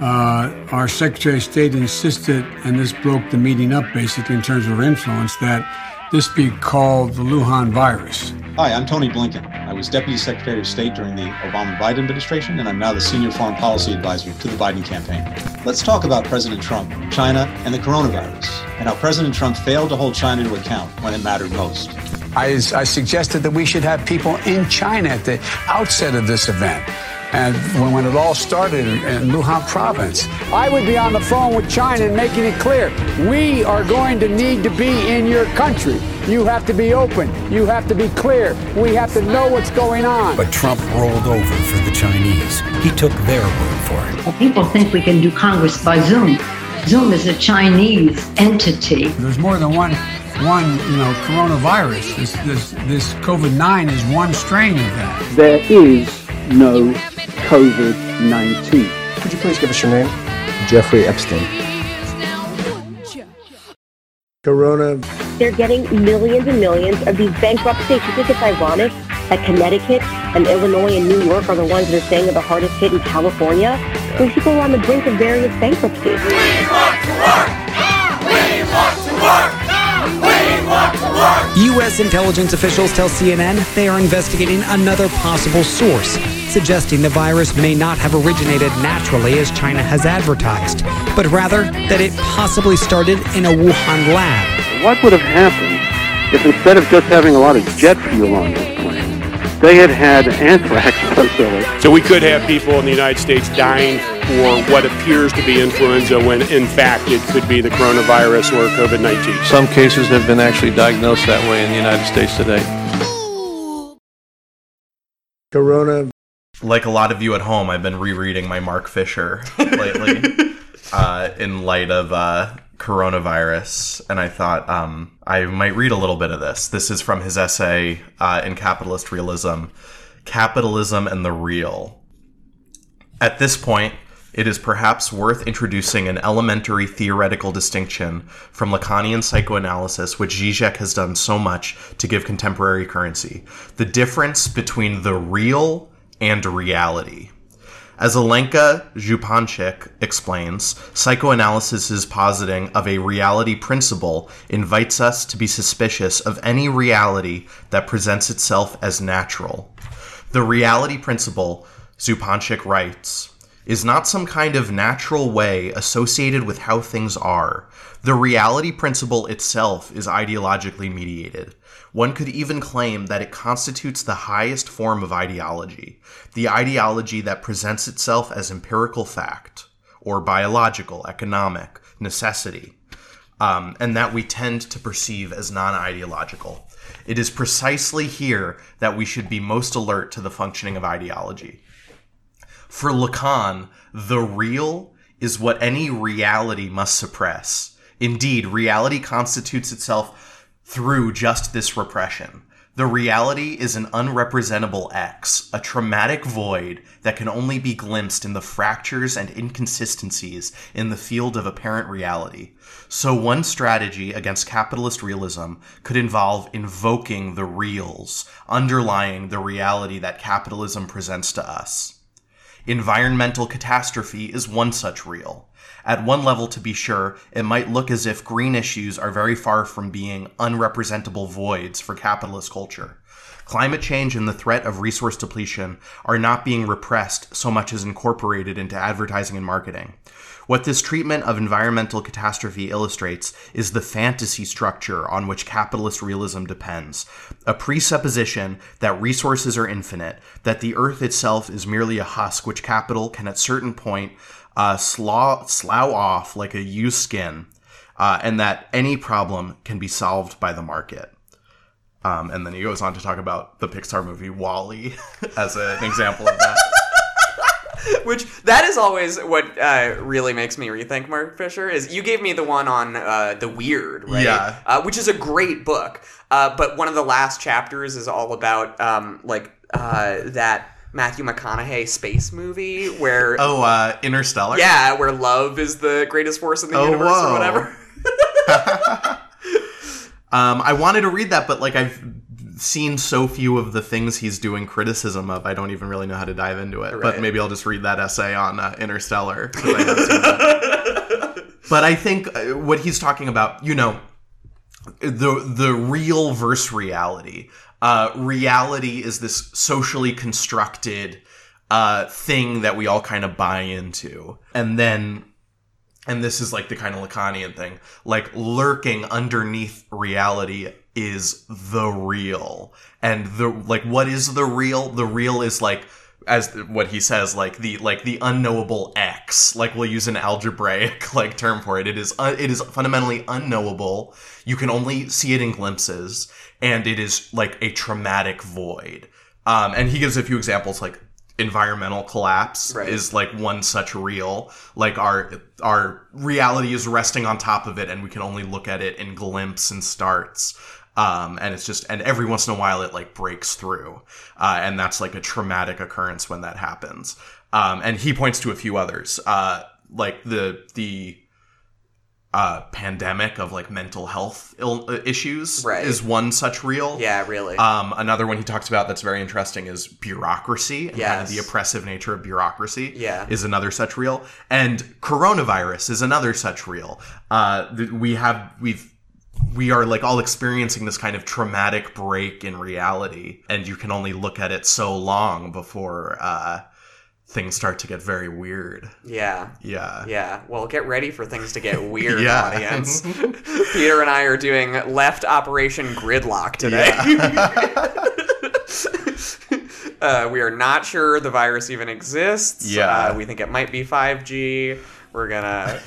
uh, our Secretary of State insisted, and this broke the meeting up basically in terms of influence, that this be called the Wuhan virus. Hi, I'm Tony Blinken. I was Deputy Secretary of State during the Obama Biden administration, and I'm now the Senior Foreign Policy Advisor to the Biden campaign. Let's talk about President Trump, China, and the coronavirus, and how President Trump failed to hold China to account when it mattered most. I, I suggested that we should have people in China at the outset of this event. And when, when, it all started in, in Wuhan province, I would be on the phone with China and making it clear we are going to need to be in your country. You have to be open. You have to be clear. We have to know what's going on. But Trump rolled over for the Chinese. He took their word for it. Well, people think we can do Congress by Zoom. Zoom is a Chinese entity. There's more than one one, you know, coronavirus. This this this COVID nine is one strain of that. There is no COVID 19. Could you please give us your name? Jeffrey Epstein. Corona. They're getting millions and millions of these bankrupt states. You think it's ironic that Connecticut and Illinois and New York are the ones that are saying are the hardest hit in California? These people are on the brink of various bankruptcies. U.S. intelligence officials tell CNN they are investigating another possible source, suggesting the virus may not have originated naturally as China has advertised, but rather that it possibly started in a Wuhan lab. What would have happened if instead of just having a lot of jet fuel on this plane, they had had anthrax bacilli? So we could have people in the United States dying for what appears to be influenza when in fact it could be the coronavirus or COVID 19. Some cases have been actually diagnosed that way in the United States today. Corona. Like a lot of you at home, I've been rereading my Mark Fisher lately uh, in light of uh, coronavirus, and I thought um, I might read a little bit of this. This is from his essay uh, in Capitalist Realism Capitalism and the Real. At this point, it is perhaps worth introducing an elementary theoretical distinction from Lacanian psychoanalysis, which Zizek has done so much to give contemporary currency the difference between the real and reality. As Alenka Zupančič explains, psychoanalysis' positing of a reality principle invites us to be suspicious of any reality that presents itself as natural. The reality principle, Zupančič writes, is not some kind of natural way associated with how things are. The reality principle itself is ideologically mediated. One could even claim that it constitutes the highest form of ideology, the ideology that presents itself as empirical fact, or biological, economic, necessity, um, and that we tend to perceive as non ideological. It is precisely here that we should be most alert to the functioning of ideology. For Lacan, the real is what any reality must suppress. Indeed, reality constitutes itself through just this repression. The reality is an unrepresentable X, a traumatic void that can only be glimpsed in the fractures and inconsistencies in the field of apparent reality. So, one strategy against capitalist realism could involve invoking the reals underlying the reality that capitalism presents to us. Environmental catastrophe is one such real. At one level, to be sure, it might look as if green issues are very far from being unrepresentable voids for capitalist culture. Climate change and the threat of resource depletion are not being repressed so much as incorporated into advertising and marketing. What this treatment of environmental catastrophe illustrates is the fantasy structure on which capitalist realism depends. A presupposition that resources are infinite, that the earth itself is merely a husk which capital can at certain point uh, slough, slough off like a used skin, uh, and that any problem can be solved by the market. Um, and then he goes on to talk about the Pixar movie WALL-E as an example of that. Which that is always what uh, really makes me rethink Mark Fisher is you gave me the one on uh, the weird, right? Yeah. Uh, which is a great book, uh, but one of the last chapters is all about um, like uh, that Matthew McConaughey space movie where oh uh, Interstellar, yeah, where love is the greatest force in the oh, universe whoa. or whatever. um, I wanted to read that, but like I've seen so few of the things he's doing criticism of. I don't even really know how to dive into it. But maybe I'll just read that essay on uh, Interstellar. I haven't seen that. but I think uh, what he's talking about, you know, the the real versus reality. Uh, reality is this socially constructed uh, thing that we all kind of buy into, and then and this is like the kind of Lacanian thing, like lurking underneath reality is the real. And the like what is the real? The real is like as what he says like the like the unknowable x like we'll use an algebraic like term for it it is uh, it is fundamentally unknowable you can only see it in glimpses and it is like a traumatic void um and he gives a few examples like environmental collapse Right. is like one such real like our our reality is resting on top of it and we can only look at it in glimpse and starts um, and it's just and every once in a while it like breaks through uh, and that's like a traumatic occurrence when that happens um, and he points to a few others uh, like the the uh, pandemic of like mental health Ill- uh, issues Right. is one such real Yeah, really. um, another one he talks about that's very interesting is bureaucracy and kind of the oppressive nature of bureaucracy. Yeah. is another such real, and coronavirus is another such real. Uh, we have we've we are like all experiencing this kind of traumatic break in reality, and you can only look at it so long before uh, things start to get very weird. yeah. Yeah. Yeah. Well, get ready for things to get weird, Yeah. audience. Peter and I are doing left Operation Gridlock today. uh, we are not sure the virus even exists. Yeah. Uh, we think it might be 5G. We're gonna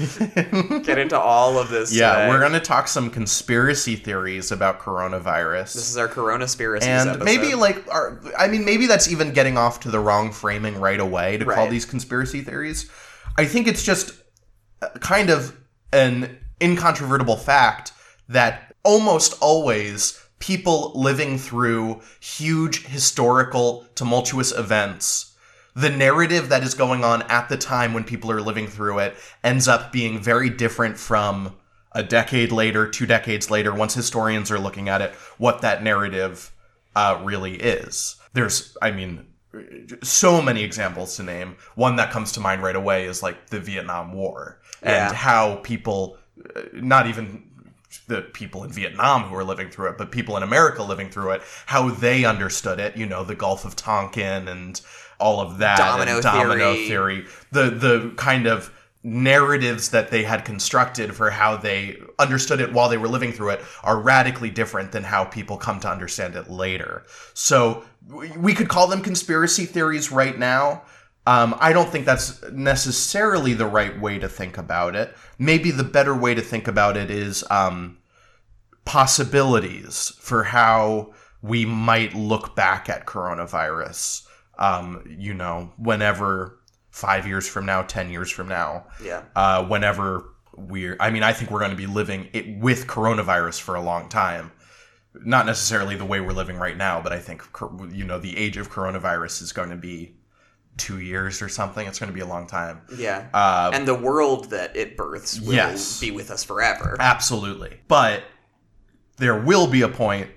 get into all of this. Yeah, today. we're gonna talk some conspiracy theories about coronavirus. This is our Corona Spiracies and episode. maybe like our, i mean maybe that's even getting off to the wrong framing right away to call these conspiracy theories i think it's just uh, kind of an incontrovertible fact that almost always people living through huge historical tumultuous events the narrative that is going on at the time when people are living through it ends up being very different from a decade later, two decades later, once historians are looking at it, what that narrative uh, really is. There's, I mean, so many examples to name. One that comes to mind right away is like the Vietnam War and Yeah. how people, uh, not even the people in Vietnam who were living through it, but people in America living through it, how they understood it. You know, the Gulf of Tonkin and all of that, Domino domino theory. theory, the the kind of narratives that they had constructed for how they understood it while they were living through it are radically different than how people come to understand it later. So we- we could call them conspiracy theories right now. Um, I don't think that's necessarily the right way to think about it. Maybe the better way to think about it is um, possibilities for how we might look back at coronavirus. Um, you know, whenever five years from now, ten years from now, Yeah. uh, whenever we're, I mean, I think we're going to be living it with coronavirus for a long time. Not necessarily the way we're living right now, but I think you know the age of coronavirus is going to be two years or something. It's going to be a long time. Yeah. Uh, and the world that it births will Yes. be with us forever. Absolutely. But there will be a point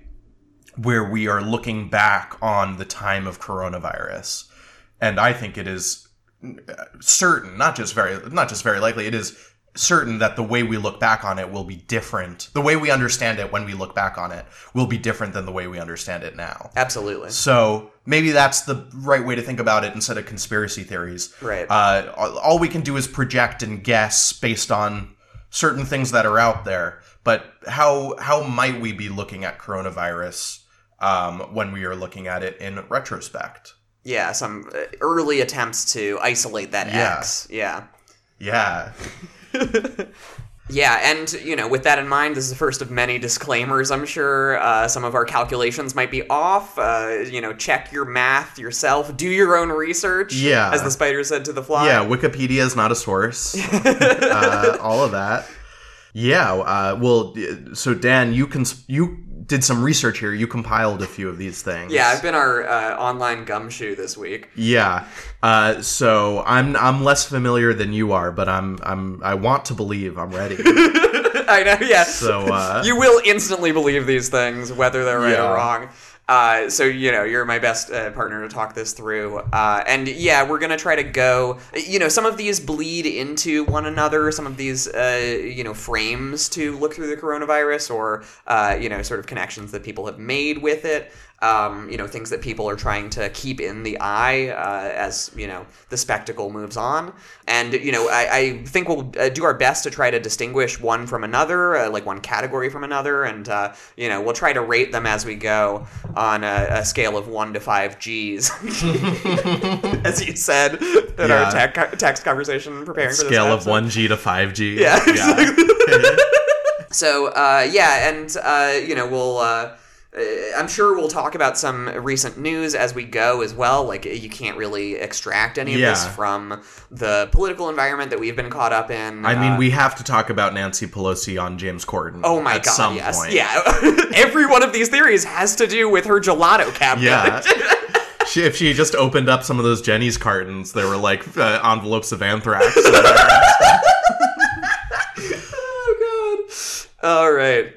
where we are looking back on the time of coronavirus. And I think it is uh, certain, not just very not just very likely, it is certain that the way we look back on it will be different. The way we understand it when we look back on it will be different than the way we understand it now. Absolutely. So maybe that's the right way to think about it instead of conspiracy theories. Right. Uh, all all we can do is project and guess based on certain things that are out there. But how how might we be looking at coronavirus um, when we are looking at it in retrospect? Yeah, some early attempts to isolate that Yeah. X. Yeah. Yeah. Yeah, and you know, with that in mind, this is the first of many disclaimers. I'm sure uh, some of our calculations might be off. Uh, you know, check your math yourself. Do your own research. Yeah. as the spider said to the fly. Yeah, Wikipedia is not a source. uh, all of that. Yeah. Uh, well, so Dan, you can you did some research here. You compiled a few of these things. Yeah, I've been our uh, online gumshoe this week. Yeah. Uh, so I'm I'm less familiar than you are, but I'm I'm I want to believe I'm ready. I know. Yeah. So, uh, you will instantly believe these things, whether they're right Yeah. or wrong. Uh, so you know, you're my best uh, partner to talk this through. Uh, and yeah, we're gonna try to go. You know, some of these bleed into one another. Some of these, uh, you know, frames to look through the coronavirus, or uh, you know, sort of connections that people have made with it. Um, you know, things that people are trying to keep in the eye uh, as you know the spectacle moves on. And you know, I, I think we'll uh, do our best to try to distinguish one from another, uh, like one category from another, and uh, you know, we'll try to rate them as we go on a, a scale of one to five G's, as you said in Yeah. our tech, text conversation preparing for this Scale of one G to five G. Yeah, yeah. So uh, yeah, and uh, you know we'll. Uh, uh, I'm sure we'll talk about some recent news as we go as well. Like you can't really extract any of this from the political environment that we've been caught up in. I mean, Uh, we have to talk about Nancy Pelosi on James Corden. Oh my at god! some yes, point. yeah. Every one of these theories has to do with her gelato cabinet. Yeah. She, if she just opened up some of those Jeni's cartons, there were like uh, envelopes of anthrax. Oh god! All right.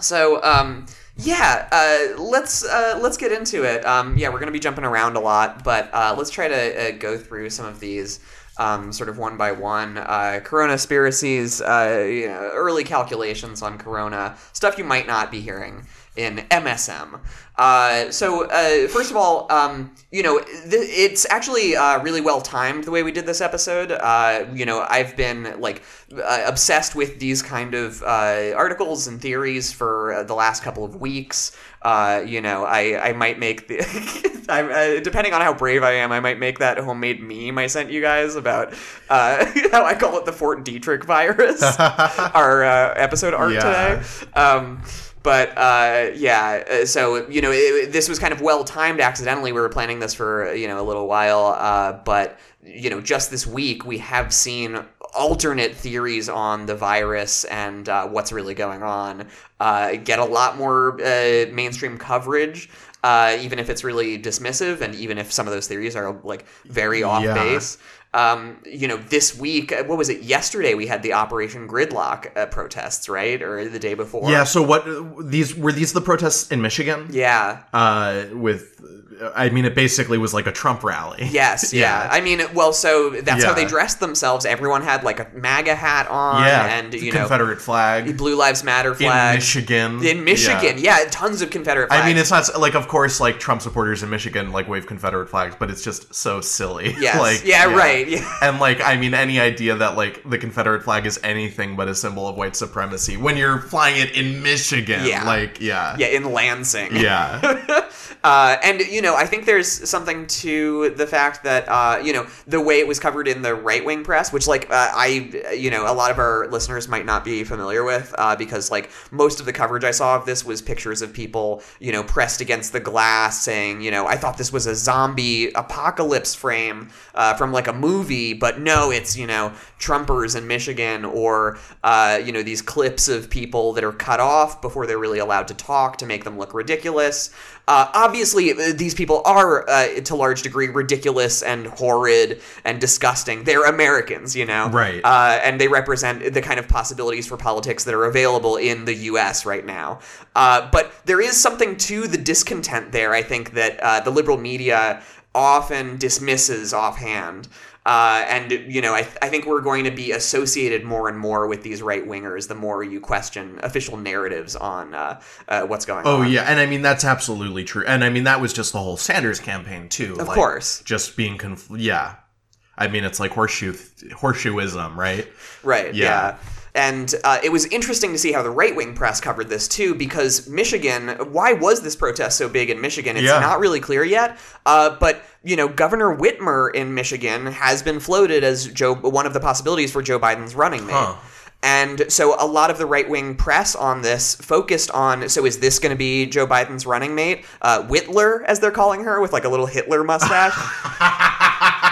So, um, yeah, uh, let's uh, let's get into it. Um, yeah, we're gonna be jumping around a lot, but uh, let's try to uh, go through some of these. Um, sort of one by one, uh, Corona conspiracies, uh, you know, early calculations on Corona, stuff you might not be hearing in MSM. Uh, so, uh, first of all, um, you know, th- it's actually uh, really well timed the way we did this episode. Uh, you know, I've been like uh, obsessed with these kind of uh, articles and theories for uh, the last couple of weeks. Uh, you know, I, I might make the, I, uh, depending on how brave I am, I might make that homemade meme I sent you guys about uh, how I call it the Fort Detrick virus, our uh, episode art Yeah. today. Um, but uh, yeah, uh, so you know, it, this was kind of well timed. Accidentally, we were planning this for you know a little while, uh, but you know, just this week we have seen alternate theories on the virus and uh, what's really going on uh, get a lot more uh, mainstream coverage. Uh, even if it's really dismissive, and even if some of those theories are like very off Yeah. base, um, you know, this week, uh, what was it? Yesterday, we had the Operation Gridlock uh, protests, right, or the day before? yeah. So what? These were these the protests in Michigan? Yeah. Uh, with, I mean, it basically was like a Trump rally. Yes, yeah. I mean, well, so that's how they dressed themselves. Everyone had like a MAGA hat on, Yeah, and you know, Confederate flag Blue Lives Matter flag, in Michigan. In Michigan, yeah. tons of Confederate flags. I mean, it's not like, of course, like Trump supporters in Michigan like wave Confederate flags, but it's just so silly. Yes. like, Yeah, right, yeah. And like, I mean, any idea that like the Confederate flag is anything but a symbol of white supremacy when you're flying it in Michigan, Yeah. like, yeah, yeah, in Lansing. yeah, Uh, and you know, I think there's something to the fact that uh, you know the way it was covered in the right wing press, which like uh, I, you know, a lot of our listeners might not be familiar with uh, because like most of the coverage I saw of this was pictures of people, you know, pressed against the glass, saying, you know, I thought this was a zombie apocalypse frame uh, from like a movie, but no, it's you know Trumpers in Michigan or uh, you know these clips of people that are cut off before they're really allowed to talk to make them look ridiculous. Uh, obviously, uh, these people are, uh, to large degree, ridiculous and horrid and disgusting. They're Americans, you know, Right. Uh, and they represent the kind of possibilities for politics that are available in the U.S. right now. Uh, but there is something to the discontent there. I think that uh, the liberal media often dismisses offhand. Uh, and you know, I, I think we're going to be associated more and more with these right wingers the more you question official narratives on uh, uh, what's going Oh on. Oh yeah, and I mean that's absolutely true, and I mean that was just the whole Sanders campaign too. Of like, course. just being conf- yeah. I mean it's like horseshoe horseshoeism, right? Right. Yeah. Yeah. And uh, it was interesting to see how the right wing press covered this too, because Michigan. Why was this protest so big in Michigan? It's Yeah. not really clear yet. Uh, but you know, Governor Whitmer in Michigan has been floated as Joe one of the possibilities for Joe Biden's running mate. Huh. And so a lot of the right wing press on this focused on so is this going to be Joe Biden's running mate? Uh, Whitler, as they're calling her, with like a little Hitler mustache.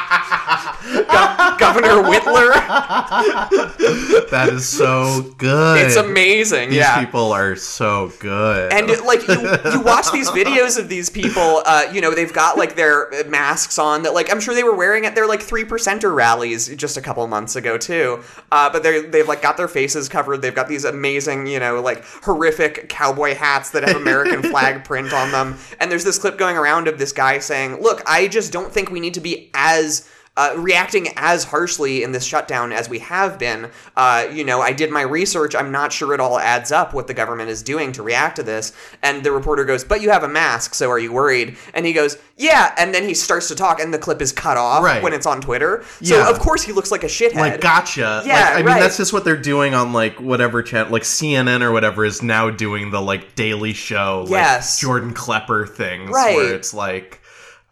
Gov- Governor Whitler. that is so good. It's amazing. These yeah. people are so good. And like you, you watch these videos of these people, uh, you know, they've got like their masks on that, like I'm sure they were wearing at their like three percenter rallies just a couple months ago too. Uh, but they they've like got their faces covered. They've got these amazing, you know, like horrific cowboy hats that have American flag print on them. And there's this clip going around of this guy saying, "Look, I just don't think we need to be as." Uh, reacting as harshly in this shutdown as we have been. Uh, you know, I did my research. I'm not sure it all adds up what the government is doing to react to this. And the reporter goes, But you have a mask, so are you worried? And he goes, Yeah. And then he starts to talk, and the clip is cut off Right. when it's on Twitter. So, Yeah. of course, he looks like a shithead. like gotcha. Yeah, like, I mean right. that's just what they're doing on like whatever channel, like CNN or whatever is now doing the like Daily Show, like Yes. Jordan Klepper things, Right. where it's like,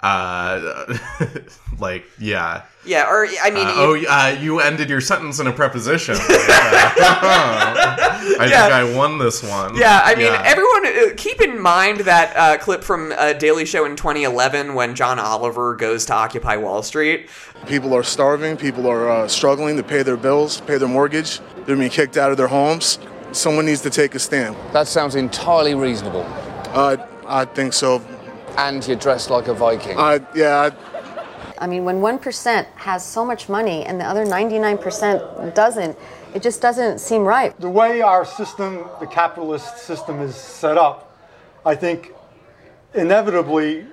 uh, like yeah. Yeah, or, I mean, Uh, you- oh, uh, you ended your sentence in a preposition. I Yeah. think I won this one. Yeah, I mean, Yeah. everyone uh, keep in mind that uh, clip from a Daily Show in 2011 when John Oliver goes to Occupy Wall Street. People are starving. People are uh, struggling to pay their bills, pay their mortgage. They're being kicked out of their homes. Someone needs to take a stand. That sounds entirely reasonable. Uh, I think so. And you're dressed like a Viking. Uh, yeah, I mean, when 1% has so much money and the other 99% doesn't, it just doesn't seem right. The way our system, the capitalist system, is set up, I think inevitably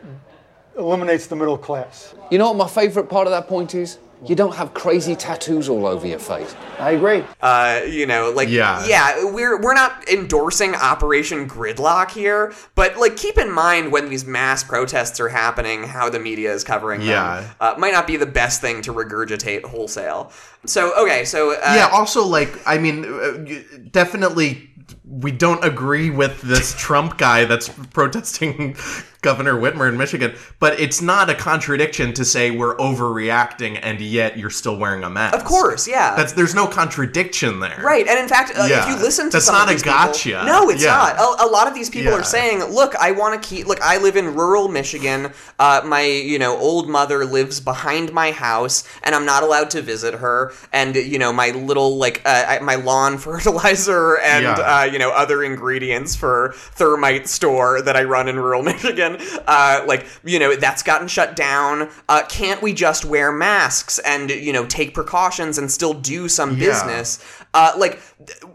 eliminates the middle class. You know what my favourite part of that point is? You don't have crazy tattoos all over your face. I agree. Uh, you know, like Yeah. yeah, we're we're not endorsing Operation Gridlock here, but like keep in mind when these mass protests are happening, how the media is covering Yeah. them. Uh, might not be the best thing to regurgitate wholesale. So okay, so uh, yeah. Also, like, I mean, uh, definitely, we don't agree with this Trump guy that's protesting Governor Whitmer in Michigan. But it's not a contradiction to say we're overreacting, and yet you're still wearing a mask. Of course, yeah. That's there's no contradiction there. Right, and in fact, uh, Yeah. if you listen to That's some not of a these people- gotcha. no, it's Yeah. not. A, a lot of these people Yeah. are saying, "Look, I want to keep. Look, I live in rural Michigan. Uh, my you know old mother lives behind my house, and I'm not allowed to visit her. And you know my little like uh, my lawn fertilizer and uh, you know other ingredients for thermite store that I run in rural Michigan. Uh, like you know that's gotten shut down. Uh, can't we just wear masks and you know take precautions and still do some Yeah. business? Uh, like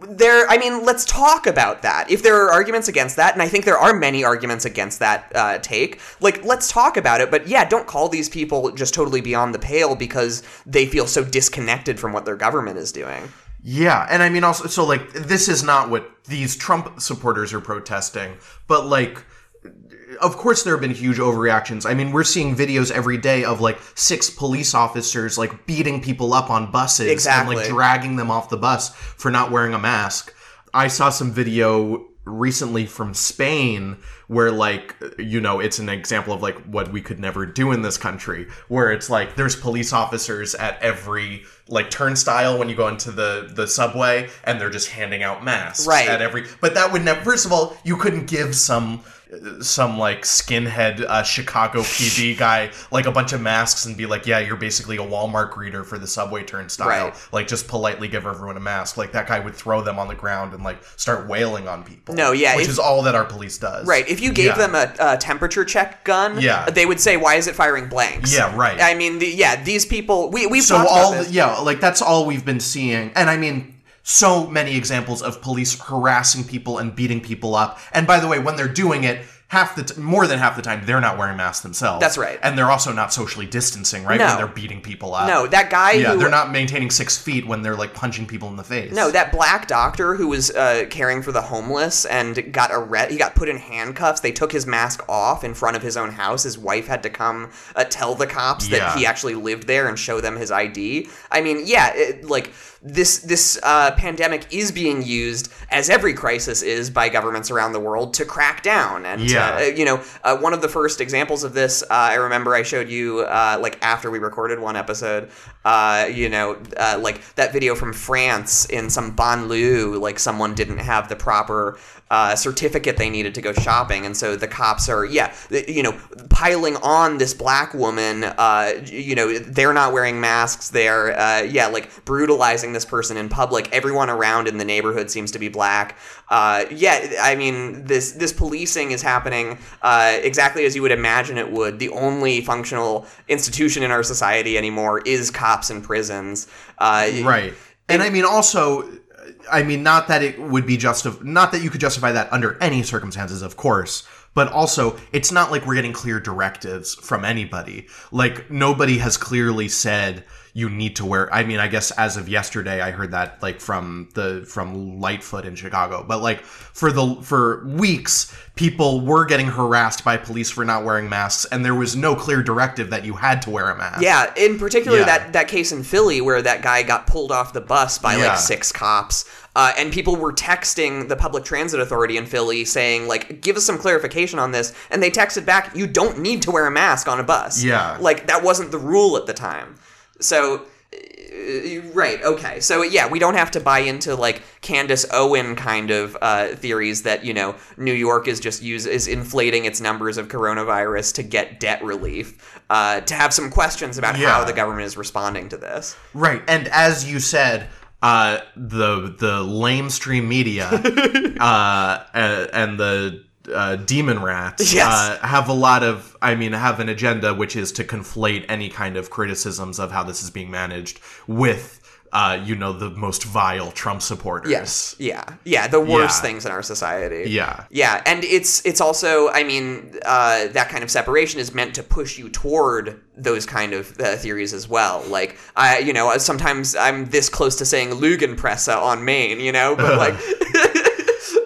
there, I mean, let's talk about that. If there are arguments against that, and I think there are many arguments against that uh, take, like let's talk about it. But yeah, don't call these people just totally beyond the pale because they feel so disconnected from what their government is doing. Yeah, and I mean also so like this is not what these Trump supporters are protesting, but like of course there have been huge overreactions. I mean, we're seeing videos every day of like six police officers like beating people up on buses Exactly. and like dragging them off the bus for not wearing a mask. I saw some video recently from Spain where like you know it's an example of like what we could never do in this country where it's like there's police officers at every like turnstile when you go into the the subway and they're just handing out masks Right. at every but that would never first of all you couldn't give some some like skinhead uh, Chicago PD guy like a bunch of masks and be like, yeah, you're basically a Walmart greeter for the subway turnstile. Right. Like, just politely give everyone a mask. Like that guy would throw them on the ground and like start wailing on people. No, yeah, which if- is all that our police does. Right. If you gave Yeah. them a, a temperature check gun, Yeah. they would say, "Why is it firing blanks?" Yeah, right. I mean, the, yeah, these people. We we've so all about this. yeah like that's all we've been seeing and i mean so many examples of police harassing people and beating people up and by the way when they're doing it half the t- more than half the time they're not wearing masks themselves That's right. and they're also not socially distancing right No. when they're beating people up No, that guy yeah who- they're not maintaining six feet when they're like punching people in the face No, that black doctor who was uh, caring for the homeless and got arrested. He got put in handcuffs. They took his mask off in front of his own house. His wife had to come uh, tell the cops that he actually lived there and show them his ID. I mean, yeah, it, like this this uh, pandemic is being used as every crisis is by governments around the world to crack down and Yeah. uh, you know uh, one of the first examples of this uh, I remember I showed you uh, like after we recorded one episode uh, you know uh, like that video from France in some banlieue like someone didn't have the proper uh, certificate they needed to go shopping, and so the cops are, yeah, you know, piling on this black woman. Uh, you know, they're not wearing masks. They're, uh, yeah, like brutalizing this person in public. Everyone around in the neighborhood seems to be black. Uh, yeah, I mean, this this policing is happening uh, exactly as you would imagine it would. The only functional institution in our society anymore is cops and prisons. Uh, right and i mean also i mean not that it would be justif- not that you could justify that under any circumstances of course but also it's not like we're getting clear directives from anybody like nobody has clearly said you need to wear i mean i guess as of yesterday i heard that like from the from lightfoot in chicago but like for the for weeks people were getting harassed by police for not wearing masks and there was no clear directive that you had to wear a mask Yeah, in particular Yeah. that that case in Philly where that guy got pulled off the bus by Yeah. like six cops. Uh, and people were texting the public transit authority in Philly saying like give us some clarification on this and they texted back you don't need to wear a mask on a bus. Yeah. Like that wasn't the rule at the time. So uh, right okay. So yeah we don't have to buy into like candace owen kind of uh, theories that you know new york is just use is inflating its numbers of coronavirus to get debt relief uh, to have some questions about how the government is responding to this. Right, and as you said, uh, the the lamestream media uh, and the uh, demon rats Yes. uh, have a lot of, I mean, have an agenda which is to conflate any kind of criticisms of how this is being managed with, uh, you know, the most vile Trump supporters. yes yeah yeah the worst Yeah. things in our society Yeah. Yeah, and it's it's also, I mean, uh, that kind of separation is meant to push you toward those kind of uh, theories as well. Like, I, you know, sometimes I'm this close to saying Lugenpresse on Maine, you know, but like.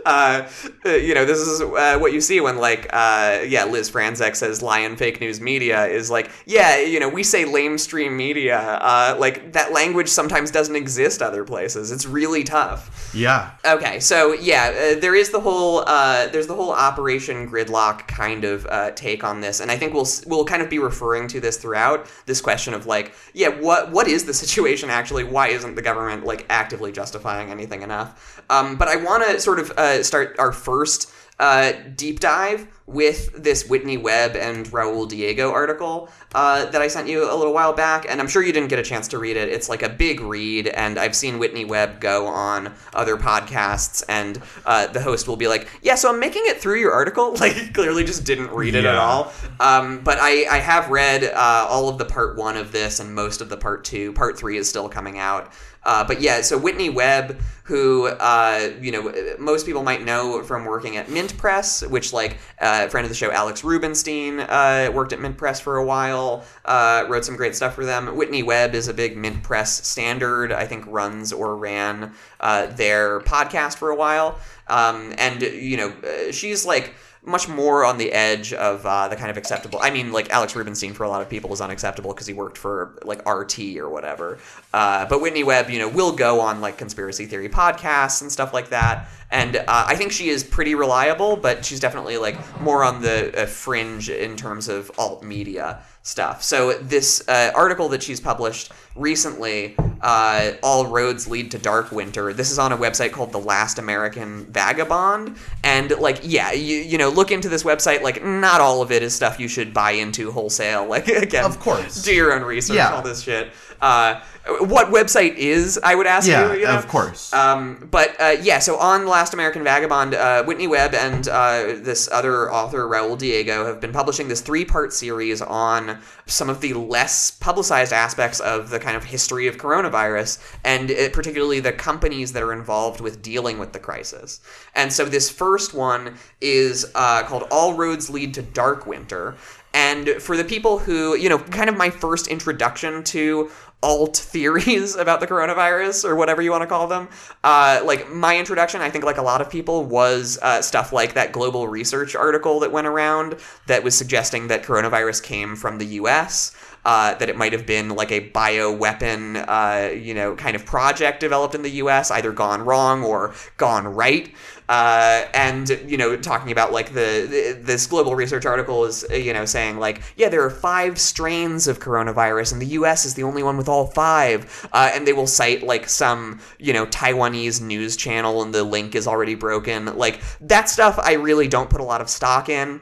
Uh, uh, you know, this is uh, what you see when, like, uh, yeah, Liz Franzek says lion fake news media is like, yeah, you know, we say lamestream media. Uh, like, that language sometimes doesn't exist other places. It's really tough. Yeah. Okay, so yeah, uh, there is the whole uh, there's the whole Operation Gridlock kind of uh, take on this, and I think we'll we'll kind of be referring to this throughout this question of like, yeah, what what is the situation actually? Why isn't the government like actively justifying anything enough? Um, but I want to sort of start our first uh, deep dive with this Whitney Webb and Raul Diego article uh, that I sent you a little while back, and I'm sure you didn't get a chance to read it. It's like a big read, and I've seen Whitney Webb go on other podcasts, and uh, the host will be like, "Yeah, so I'm making it through your article." Like, clearly just didn't read it at all. Um, but I, I have read uh, all of the part one of this and most of the part two. Part three is still coming out. Uh, but yeah, so Whitney Webb, who uh, you know most people might know from working at Mint Press, which like uh, friend of the show Alex Rubinstein uh, worked at Mint Press for a while, uh, wrote some great stuff for them. Whitney Webb is a big Mint Press standard. I think runs or ran uh, their podcast for a while, um, and you know uh, she's like much more on the edge of uh, the kind of acceptable. I mean, like Alex Rubinstein for a lot of people is unacceptable because he worked for like RT or whatever. Uh, but Whitney Webb, you know, will go on like conspiracy theory podcasts and stuff like that. And uh, I think she is pretty reliable, but she's definitely like more on the uh, fringe in terms of alt media stuff. So this uh, article that she's published recently, uh, "All Roads Lead to Dark Winter." This is on a website called The Last American Vagabond, and like, yeah, you you know, look into this website. Like, not all of it is stuff you should buy into wholesale. Like, again, Of course. do your own research. Yeah. All this shit. Uh, what website is? I would ask Yeah, you. you know? of course. Um, but uh, yeah, so on Last American Vagabond, uh, Whitney Webb and uh, this other author, Raul Diego, have been publishing this three part series on some of the less publicized aspects of the kind of history of coronavirus, and uh, particularly the companies that are involved with dealing with the crisis. And so this first one is uh, called All Roads Lead to Dark Winter. And for the people who, you know, kind of my first introduction to alt theories about the coronavirus or whatever you want to call them. Uh, like my introduction, I think, like a lot of people, was uh, stuff like that global research article that went around that was suggesting that coronavirus came from the U.S. uh, that it might have been like a bioweapon, uh, you know, kind of project developed in the U.S., either gone wrong or gone right. Uh, and you know, talking about like the, this global research article is you know saying like, yeah, there are five strains of coronavirus, and the U.S. is the only one with all five. Uh, and they will cite like some you know Taiwanese news channel, and the link is already broken. Like that stuff, I really don't put a lot of stock in.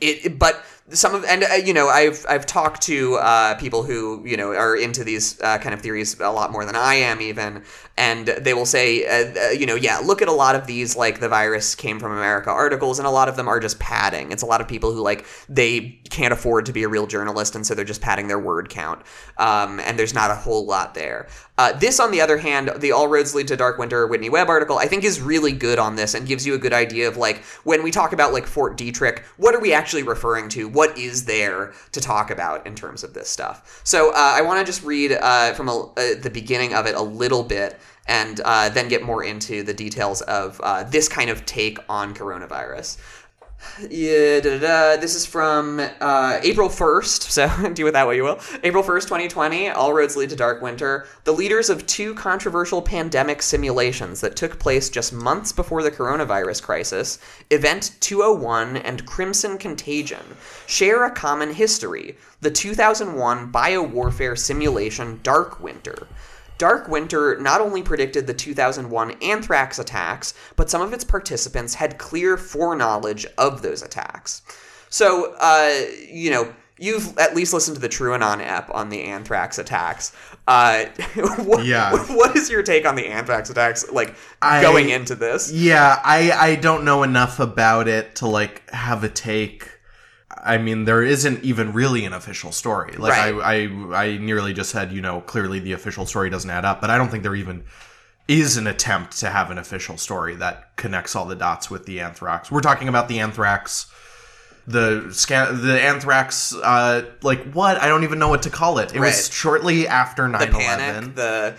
It, but some of and uh, you know I've I've talked to uh, people who you know are into these uh, kind of theories a lot more than I am even, and they will say uh, uh, you know yeah look at a lot of these like the virus came from America articles and a lot of them are just padding. It's a lot of people who like they can't afford to be a real journalist and so they're just padding their word count, um, and there's not a whole lot there. Uh, this, on the other hand, the All Roads Lead to Dark Winter Whitney Webb article, I think is really good on this and gives you a good idea of like when we talk about like Fort Detrick, what are we actually referring to? What is there to talk about in terms of this stuff? So uh, I want to just read uh, from a, uh, the beginning of it a little bit and uh, then get more into the details of uh, this kind of take on coronavirus. Yeah, this is from uh, April 1st, so do with that what you will. April 1st, 2020, All Roads Lead to Dark Winter. The leaders of two controversial pandemic simulations that took place just months before the coronavirus crisis, Event 201 and Crimson Contagion, share a common history the 2001 biowarfare simulation Dark Winter. Dark Winter not only predicted the 2001 anthrax attacks, but some of its participants had clear foreknowledge of those attacks. So, uh, you know, you've at least listened to the TrueAnon app on the anthrax attacks. Uh, what, Yeah. What is your take on the anthrax attacks, like, I- going into this? Yeah, I I don't know enough about it to like have a take. I mean, there isn't even really an official story. Like I, I I nearly just said, you know, clearly the official story doesn't add up, but I don't think there even is an attempt to have an official story that connects all the dots with the anthrax. We're talking about the anthrax the the anthrax uh like what i don't even know what to call it it Right. was shortly after 9-11 panic, the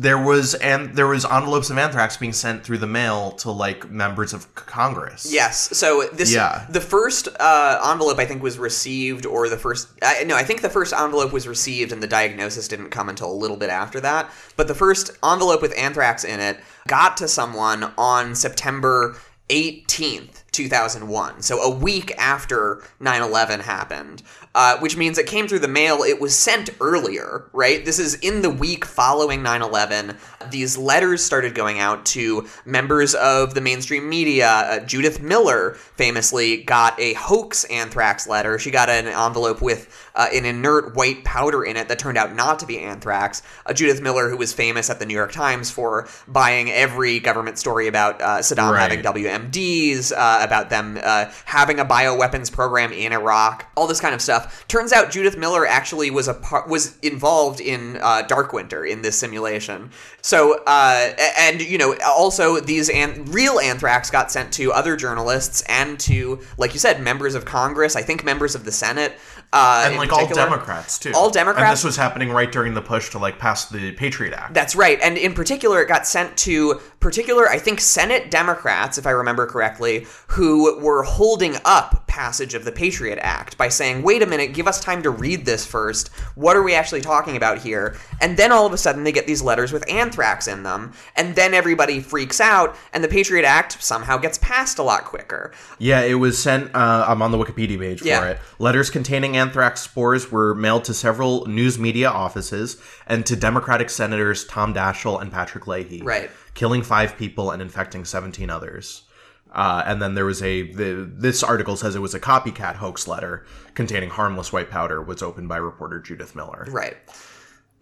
there was and there was envelopes of anthrax being sent through the mail to like members of congress Yes. So this Yeah. the first uh, envelope I think was received, or the first I, no, I think the first envelope was received, and the diagnosis didn't come until a little bit after that. But the first envelope with anthrax in it got to someone on September eighteenth. 2001 so a week after 9-11 happened uh, which means it came through the mail it was sent earlier right? This is in the week following 9-11 these letters started going out to members of the mainstream media. Uh, judith miller famously got a hoax anthrax letter. She got an envelope with uh, an inert white powder in it that turned out not to be anthrax uh, judith miller who was famous at the new york times for buying every government story about uh, saddam Right. having WMDs, uh, about them uh, having a bioweapons program in Iraq, all this kind of stuff. Turns out Judith Miller actually was a par- was involved in uh, Dark Winter in this simulation. So, uh, and you know, also these an- real anthrax got sent to other journalists and to, like you said, members of Congress. I think members of the Senate. Uh, and like all democrats too All Democrats. and this was happening right during the push to like pass the patriot act That's right. And in particular, it got sent to particular, I think, Senate Democrats, if I remember correctly, who were holding up passage of the Patriot Act by saying, wait a minute, give us time to read this first. What are we actually talking about here? And then all of a sudden, they get these letters with anthrax in them. And then everybody freaks out, and the Patriot Act somehow gets passed a lot quicker. Yeah, it was sent. Uh, I'm on the Wikipedia page for Yeah. it. Letters containing anthrax spores were mailed to several news media offices and to Democratic senators Tom Daschle and Patrick Leahy. Right. Killing five people and infecting 17 others. Uh, and then there was a. The, this article says it was a copycat hoax letter containing harmless white powder was opened by reporter Judith Miller. Right.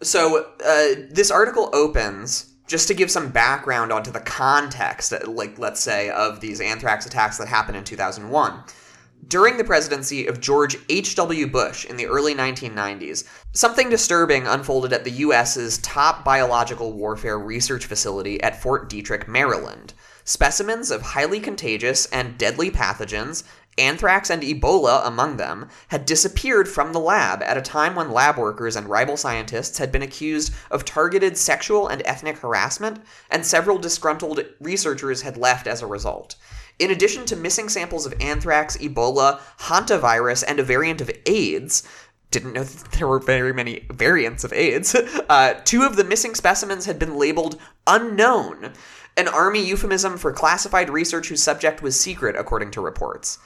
So uh, this article opens just to give some background onto the context, like let's say, of these anthrax attacks that happened in 2001. During the presidency of George H.W. Bush in the early 1990s, something disturbing unfolded at the U.S.'s top biological warfare research facility at Fort Detrick, Maryland. Specimens of highly contagious and deadly pathogens, anthrax and Ebola among them, had disappeared from the lab at a time when lab workers and rival scientists had been accused of targeted sexual and ethnic harassment, and several disgruntled researchers had left as a result. In addition to missing samples of anthrax, Ebola, hantavirus, and a variant of AIDS, didn't know that there were very many variants of AIDS. Uh, two of the missing specimens had been labeled unknown, an army euphemism for classified research whose subject was secret, according to reports.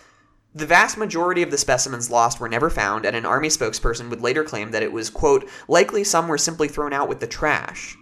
The vast majority of the specimens lost were never found, and an army spokesperson would later claim that it was, quote, likely some were simply thrown out with the trash.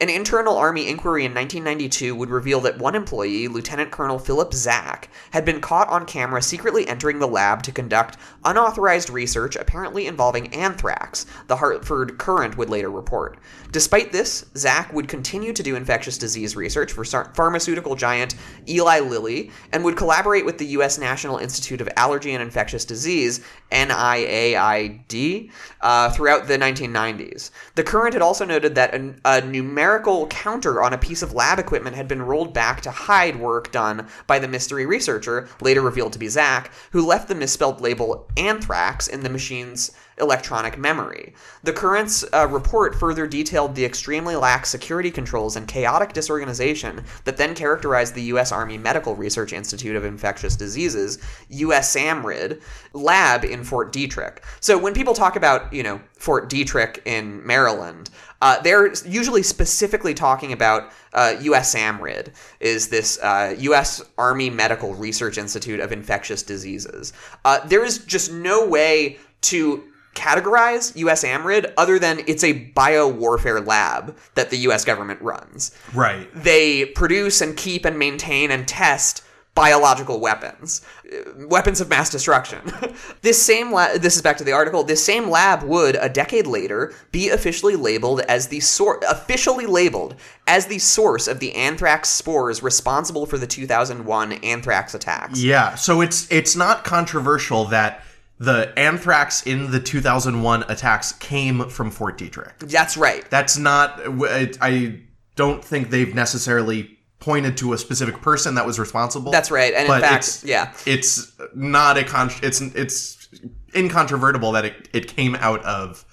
An internal Army inquiry in 1992 would reveal that one employee, Lieutenant Colonel Philip Zack, had been caught on camera secretly entering the lab to conduct unauthorized research apparently involving anthrax, the Hartford Courant would later report. Despite this, Zack would continue to do infectious disease research for pharmaceutical giant Eli Lilly and would collaborate with the U.S. National Institute of Allergy and Infectious Disease, NIAID, uh, throughout the 1990s. The Courant had also noted that a, a numerical counter on a piece of lab equipment had been rolled back to hide work done by the mystery researcher, later revealed to be Zack, who left the misspelled label anthrax in the machine's electronic memory. The Courant's uh, report further detailed the extremely lax security controls and chaotic disorganization that then characterized the U.S. Army Medical Research Institute of Infectious Diseases, USAMRIID, lab in Fort Detrick. So when people talk about, you know, Fort Detrick in Maryland, uh, they're usually specifically talking about uh, USAMRIID, is this uh, U.S. Army Medical Research Institute of Infectious Diseases. Uh, there is just no way to categorize USAMRIID other than it's a biowarfare lab that the US government runs. Right. They produce and keep and maintain and test biological weapons, uh, weapons of mass destruction. this same lab, this is back to the article. This same lab would a decade later be officially labeled as the source, officially labeled as the source of the anthrax spores responsible for the 2001 anthrax attacks. Yeah, so it's it's not controversial that the anthrax in the 2001 attacks came from Fort Detrick. That's right. That's not. I don't think they've necessarily pointed to a specific person that was responsible. That's right. And in fact, it's, yeah, it's not a con. It's it's incontrovertible that it, it came out of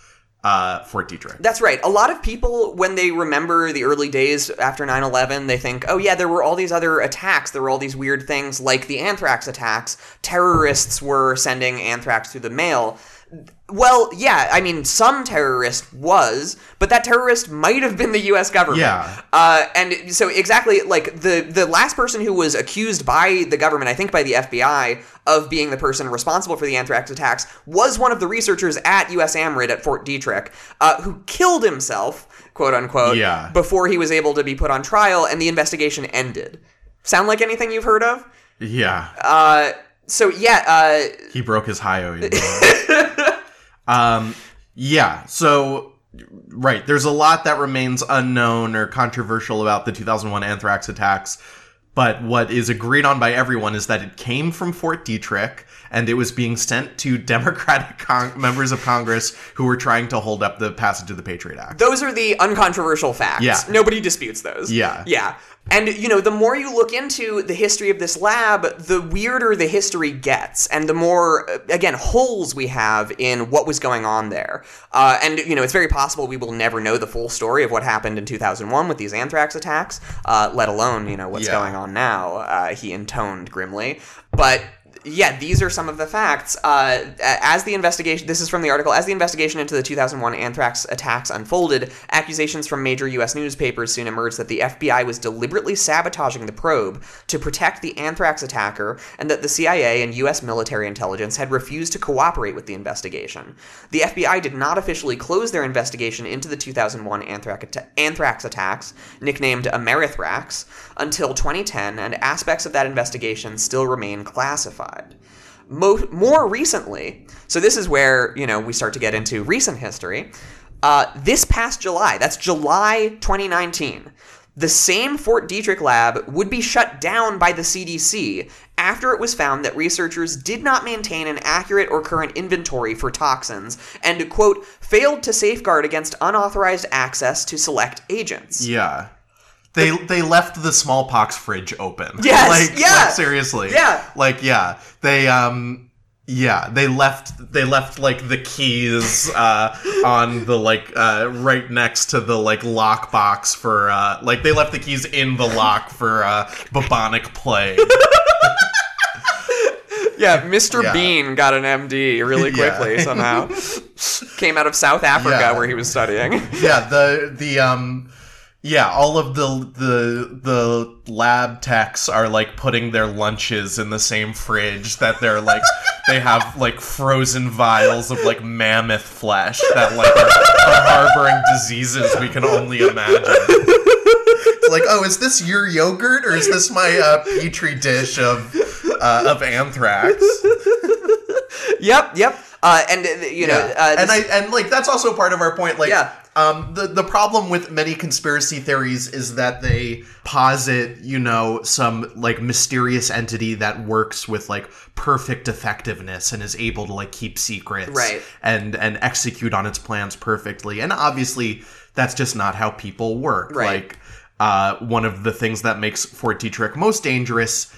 uh, Fort Detrick. That's right. A lot of people, when they remember the early days after 9 11, they think, oh, yeah, there were all these other attacks. There were all these weird things like the anthrax attacks. Terrorists were sending anthrax through the mail. Well, yeah, I mean, some terrorist was, but that terrorist might have been the U.S. government. Yeah. Uh, and so exactly like the the last person who was accused by the government, I think by the FBI, of being the person responsible for the anthrax attacks was one of the researchers at USAMRIID at Fort Detrick, uh, who killed himself, quote unquote, Yeah. before he was able to be put on trial, and the investigation ended. Sound like anything you've heard of? Yeah. Uh, so yeah, uh, He broke his high um, yeah. So, right. There's a lot that remains unknown or controversial about the 2001 anthrax attacks. But what is agreed on by everyone is that it came from Fort Detrick and it was being sent to Democratic con- members of Congress who were trying to hold up the passage of the Patriot Act. those are the uncontroversial facts. Yeah. Nobody disputes those. Yeah. Yeah. And, you know, the more you look into the history of this lab, the weirder the history gets, and the more, uh, again, holes we have in what was going on there. Uh, and, you know, it's very possible we will never know the full story of what happened in 2001 with these anthrax attacks, uh, let alone, you know, what's Yeah. going on now, uh, he intoned grimly. But yeah, these are some of the facts. Uh, as the investigation, this is from the article, as the investigation into the 2001 anthrax attacks unfolded, accusations from major U.S. newspapers soon emerged that the FBI was deliberately sabotaging the probe to protect the anthrax attacker, and that the CIA and U.S. military intelligence had refused to cooperate with the investigation. The FBI did not officially close their investigation into the 2001 anthrax, anthrax attacks, nicknamed Amerithrax, until 2010, and aspects of that investigation still remain classified. Mo- more recently, so this is where you know we start to get into recent history. Uh, this past July, that's July 2019, the same Fort Detrick lab would be shut down by the CDC after it was found that researchers did not maintain an accurate or current inventory for toxins and, quote, failed to safeguard against unauthorized access to select agents. Yeah. They they left the smallpox fridge open. Yes, Like, yeah. like seriously. Yeah. Like yeah. They um yeah, they left they left like the keys uh on the like uh right next to the like lock box for uh like they left the keys in the lock for uh bubonic plague. Yeah, Mr. Yeah. Bean got an MD really Yeah. quickly somehow. came out of South Africa Yeah. where he was studying. yeah, the the um yeah, all of the the the lab techs are like putting their lunches in the same fridge that they're like they have like frozen vials of like mammoth flesh that like are, are harboring diseases we can only imagine. It's like, oh, is this your yogurt or is this my uh, petri dish of uh, of anthrax? yep, yep. Uh, and uh, you know, Yeah. uh, and I and like that's also part of our point. Like, Yeah. Um, the the problem with many conspiracy theories is that they posit, you know, some like mysterious entity that works with like perfect effectiveness and is able to like keep secrets, Right. And and execute on its plans perfectly. And obviously, that's just not how people work. Right. Like, uh, one of the things that makes Fort Detrick most dangerous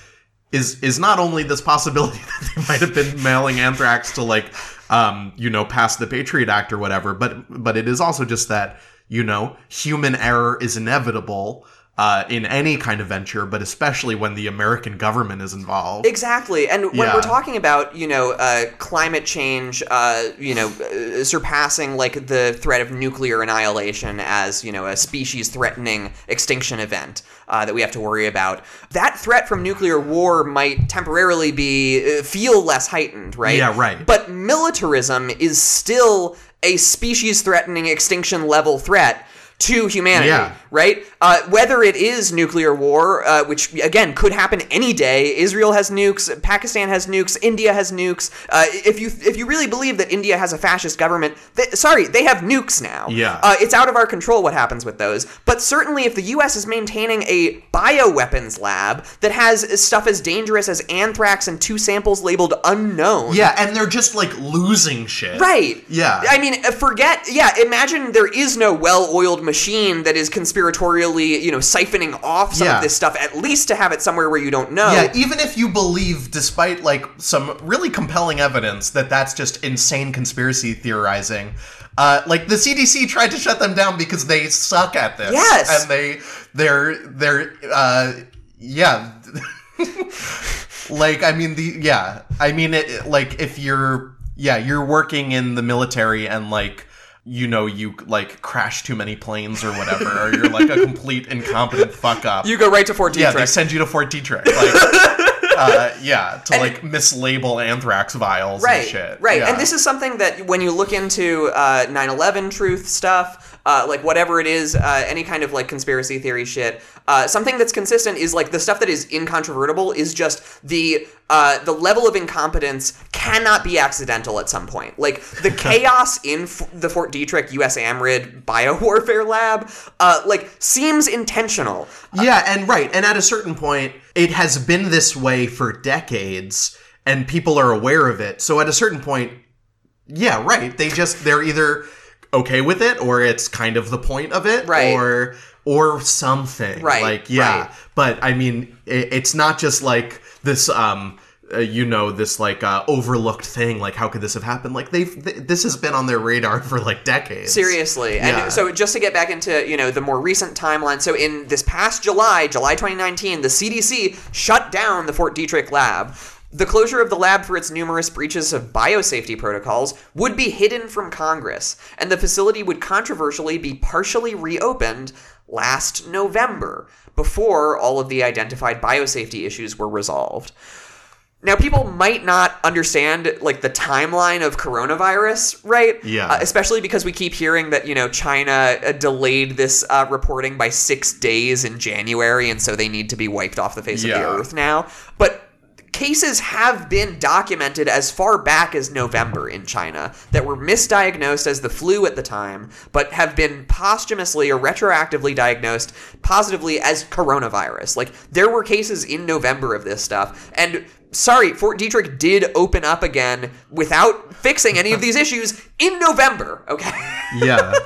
is is not only this possibility that they might have been mailing anthrax to like um you know pass the patriot act or whatever but but it is also just that you know human error is inevitable uh, in any kind of venture but especially when the american government is involved Exactly, and when Yeah. we're talking about you know uh, climate change, uh, you know, uh, surpassing like the threat of nuclear annihilation as you know a species-threatening extinction event uh, that we have to worry about, that threat from nuclear war might temporarily be uh, feel less heightened, right? Yeah, right. But militarism is still a species-threatening extinction level threat. To humanity, Yeah. right? Uh, whether it is nuclear war, uh, which again could happen any day. Israel has nukes, Pakistan has nukes, India has nukes. Uh, if you if you really believe that India has a fascist government, th- sorry, they have nukes now. Yeah. uh, it's out of our control what happens with those. But certainly, if the U.S. is maintaining a bioweapons lab that has stuff as dangerous as anthrax and two samples labeled unknown, yeah and they're just like losing shit Right. yeah I mean, uh, forget. Yeah, imagine there is no well-oiled machine that is conspiratorially, you know, siphoning off some Yeah. of this stuff. At least to have it somewhere where you don't know. Yeah, even if you believe, despite like some really compelling evidence, that that's just insane conspiracy theorizing. Uh, like the CDC tried to shut them down because they suck at this. Yes. and they they're they're uh, yeah. like I mean the yeah I mean it like if you're yeah you're working in the military and like you know you like crash too many planes or whatever or you're like a complete incompetent fuck up You go right to Fort yeah they send you to Fort Detrick like uh, yeah to like mislabel anthrax vials right, and shit right. Yeah. And this is something that when you look into uh, 9/11 truth stuff, uh, like whatever it is, uh, any kind of like conspiracy theory shit, uh, something that's consistent is like the stuff that is incontrovertible is just the uh, the level of incompetence cannot be accidental at some point. Like the chaos in F- the Fort Detrick USAMRIID biowarfare lab, uh, like seems intentional. Yeah, and right, and at a certain point, it has been this way for decades, and people are aware of it. So at a certain point, yeah, right, they just they're either okay with it, or it's kind of the point of it, Right. or or something, Right, Like, yeah, right. but I mean, it, it's not just like this. um uh, you know this like uh, overlooked thing like how could this have happened like they've th- this has been on their radar for like decades Seriously. And so just to get back into, you know, the more recent timeline. So in this past July, July 2019, the CDC shut down the Fort Detrick lab. The closure of the lab for its numerous breaches of biosafety protocols would be hidden from Congress, and the facility would controversially be partially reopened last November, before all of the identified biosafety issues were resolved. Now, people might not understand like the timeline of coronavirus, right? Yeah. Uh, especially because we keep hearing that you know China uh, delayed this uh, reporting by six days in January, and so they need to be wiped off the face of the earth now. But cases have been documented as far back as November in China that were misdiagnosed as the flu at the time, but have been posthumously or retroactively diagnosed positively as coronavirus. Like there were cases in November of this stuff, and sorry, Fort Detrick did open up again without fixing any of these issues in November. Okay. yeah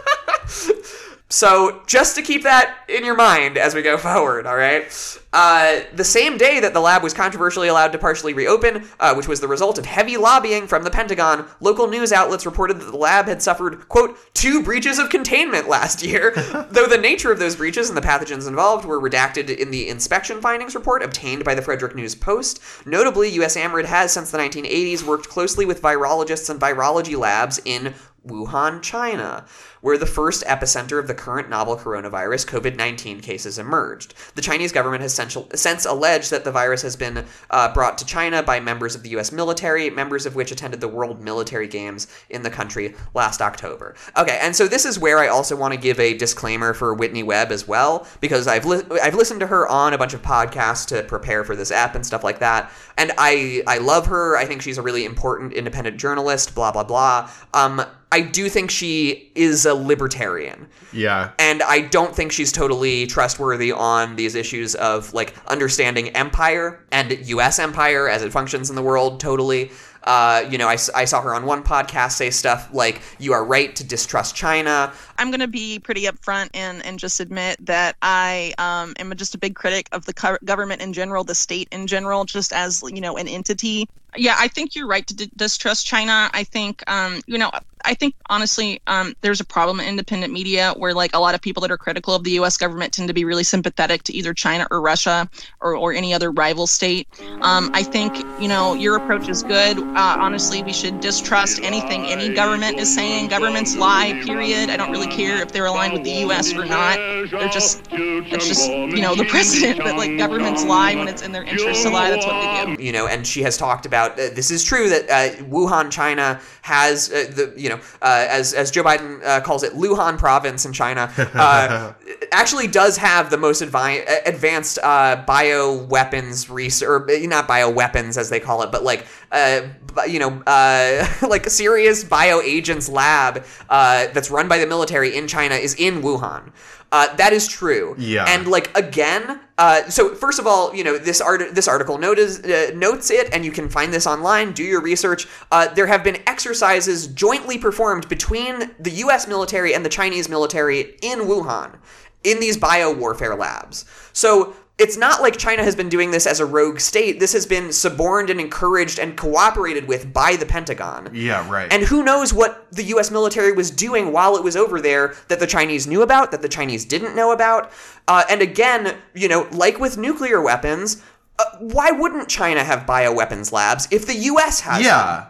So just to keep that in your mind as we go forward, all right. Uh, the same day that the lab was controversially allowed to partially reopen, uh, which was the result of heavy lobbying from the Pentagon, local news outlets reported that the lab had suffered, quote, two breaches of containment last year, though the nature of those breaches and the pathogens involved were redacted in the inspection findings report obtained by the Frederick News Post. Notably, USAMRIID has, since the 1980s, worked closely with virologists and virology labs in Wuhan, China, where the first epicenter of the current novel coronavirus COVID 19 cases emerged. The Chinese government has since alleged that the virus has been uh, brought to China by members of the U.S. military, members of which attended the World Military Games in the country last October. Okay, and so this is where I also want to give a disclaimer for Whitney Webb as well, because I've, li- I've listened to her on a bunch of podcasts to prepare for this app and stuff like that. And I, I love her. I think she's a really important independent journalist, blah, blah, blah. Um, I do think she is a libertarian. Yeah. And I don't think she's totally trustworthy on these issues of like understanding empire and US empire as it functions in the world totally. Uh, you know, I, I saw her on one podcast say stuff like, you are right to distrust China. I'm going to be pretty upfront and, and just admit that I um, am just a big critic of the co- government in general, the state in general, just as, you know, an entity. Yeah, I think you're right to d- distrust China. I think, um, you know, I think honestly, um, there's a problem in independent media where like a lot of people that are critical of the U.S. government tend to be really sympathetic to either China or Russia or, or any other rival state. Um, I think you know your approach is good. Uh, honestly, we should distrust anything any government is saying. Governments lie. Period. I don't really care if they're aligned with the U.S. or not. They're just that's just you know the precedent that like governments lie when it's in their interest to lie. That's what they do. You know, and she has talked about uh, this is true that uh, Wuhan, China has uh, the you know uh, as as Joe Biden uh, calls it, Luhan Province in China, uh, actually does have the most advi- advanced uh, bio weapons research, or not bio weapons as they call it, but like uh, you know, uh, like serious bio agents lab uh, that's run by the military in China is in Wuhan. Uh, that is true. Yeah. And like again, uh, so first of all, you know this art this article notice, uh, notes it, and you can find this online. Do your research. Uh, there have been exercises jointly performed between the U.S. military and the Chinese military in Wuhan in these bio warfare labs. So it's not like China has been doing this as a rogue state. This has been suborned and encouraged and cooperated with by the Pentagon. Yeah, right. And who knows what the US military was doing while it was over there that the Chinese knew about, that the Chinese didn't know about. Uh, and again, you know, like with nuclear weapons, uh, why wouldn't China have bioweapons labs if the US has yeah. them?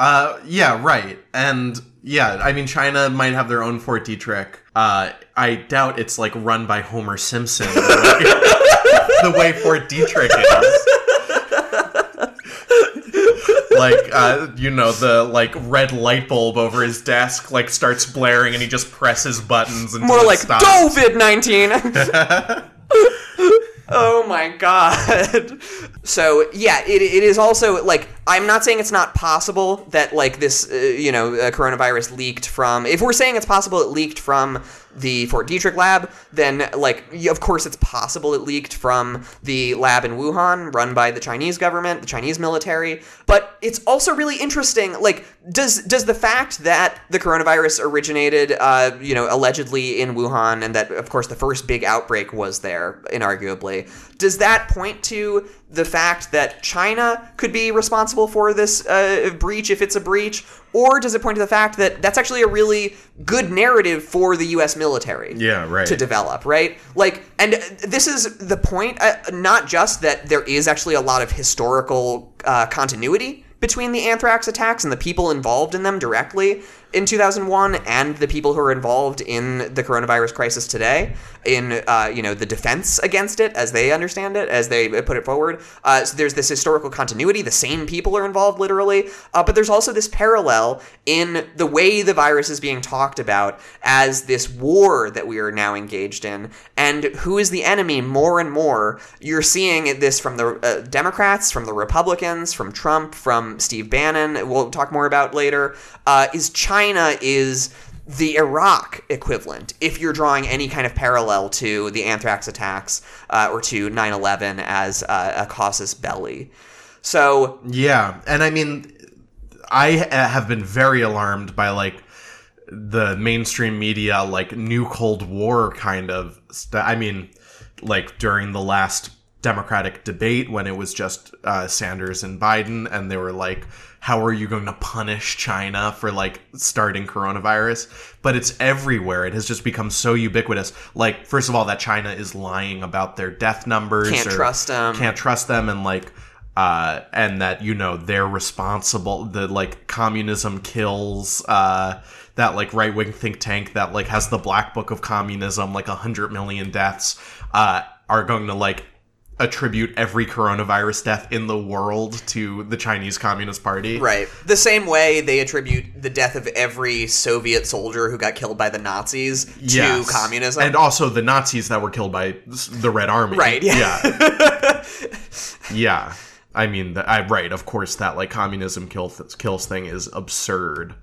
Uh, yeah, right. And yeah, I mean, China might have their own Fort Detrick. Uh, I doubt it's like run by Homer Simpson the way Fort Detrick is. like, uh, you know, the like red light bulb over his desk like starts blaring, and he just presses buttons and More like COVID nineteen. oh my god. so yeah, it, it is also like I'm not saying it's not possible that like this uh, you know uh, coronavirus leaked from. If we're saying it's possible it leaked from the Fort Detrick lab, then like of course it's possible it leaked from the lab in Wuhan run by the Chinese government, the Chinese military. But it's also really interesting. Like, does does the fact that the coronavirus originated, uh, you know, allegedly in Wuhan, and that of course the first big outbreak was there, inarguably, does that point to the fact that China could be responsible for this uh, breach if it's a breach, or does it point to the fact that that's actually a really good narrative for the U.S. military? Yeah, right. To develop, right? Like, and this is the point. Uh, not just that there is actually a lot of historical uh, continuity between the anthrax attacks and the people involved in them directly in 2001 and the people who are involved in the coronavirus crisis today in uh, you know the defense against it as they understand it as they put it forward. Uh, so there's this historical continuity. The same people are involved literally. Uh, but there's also this parallel in the way the virus is being talked about as this war that we are now engaged in. And who is the enemy more and more? You're seeing this from the uh, democrats from the republicans from trump from steve bannon we'll talk more about later. Uh, is china is the Iraq equivalent, if you're drawing any kind of parallel to the anthrax attacks uh, or to 9 11 as uh, a casus belli. So. Yeah. And I mean, I uh, have been very alarmed by like the mainstream media, like new Cold War kind of stuff. I mean, like during the last Democratic debate when it was just uh, Sanders and Biden, and they were like, how are you going to punish China for like starting coronavirus? But it's everywhere. It has just become so ubiquitous. Like, first of all, that China is lying about their death numbers. Can't trust them. Can't trust them. And like, uh, and that you know they're responsible. The like communism kills. Uh, that like right wing think tank that like has the black book of communism, like a hundred million deaths, uh, are going to like attribute every coronavirus death in the world to the Chinese Communist Party. Right. The same way they attribute the death of every Soviet soldier who got killed by the Nazis to Yes. communism. and also the Nazis that were killed by the Red Army. Right, yeah. Yeah. Yeah. I mean, the, I right. Of course, that like communism kill kills thing is absurd.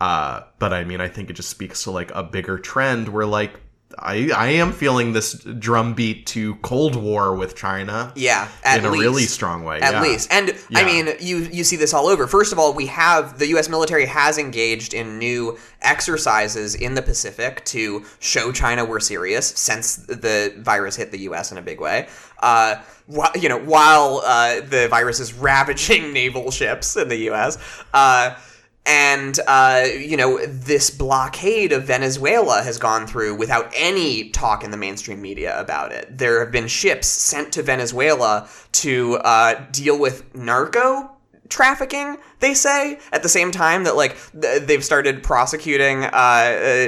Uh, but I mean, I think it just speaks to like a bigger trend where like I I am feeling this drumbeat to Cold War with China. Yeah, at in a really strong way. At yeah. least, and I mean, you you see this all over. First of all, we have the U.S. military has engaged in new exercises in the Pacific to show China we're serious since the virus hit the U.S. in a big way. Uh, wh- you know, while uh, the virus is ravaging naval ships in the U.S. Uh, and uh, you know this blockade of Venezuela has gone through without any talk in the mainstream media about it. There have been ships sent to Venezuela to uh, deal with narco trafficking. They say at the same time that like th- they've started prosecuting uh,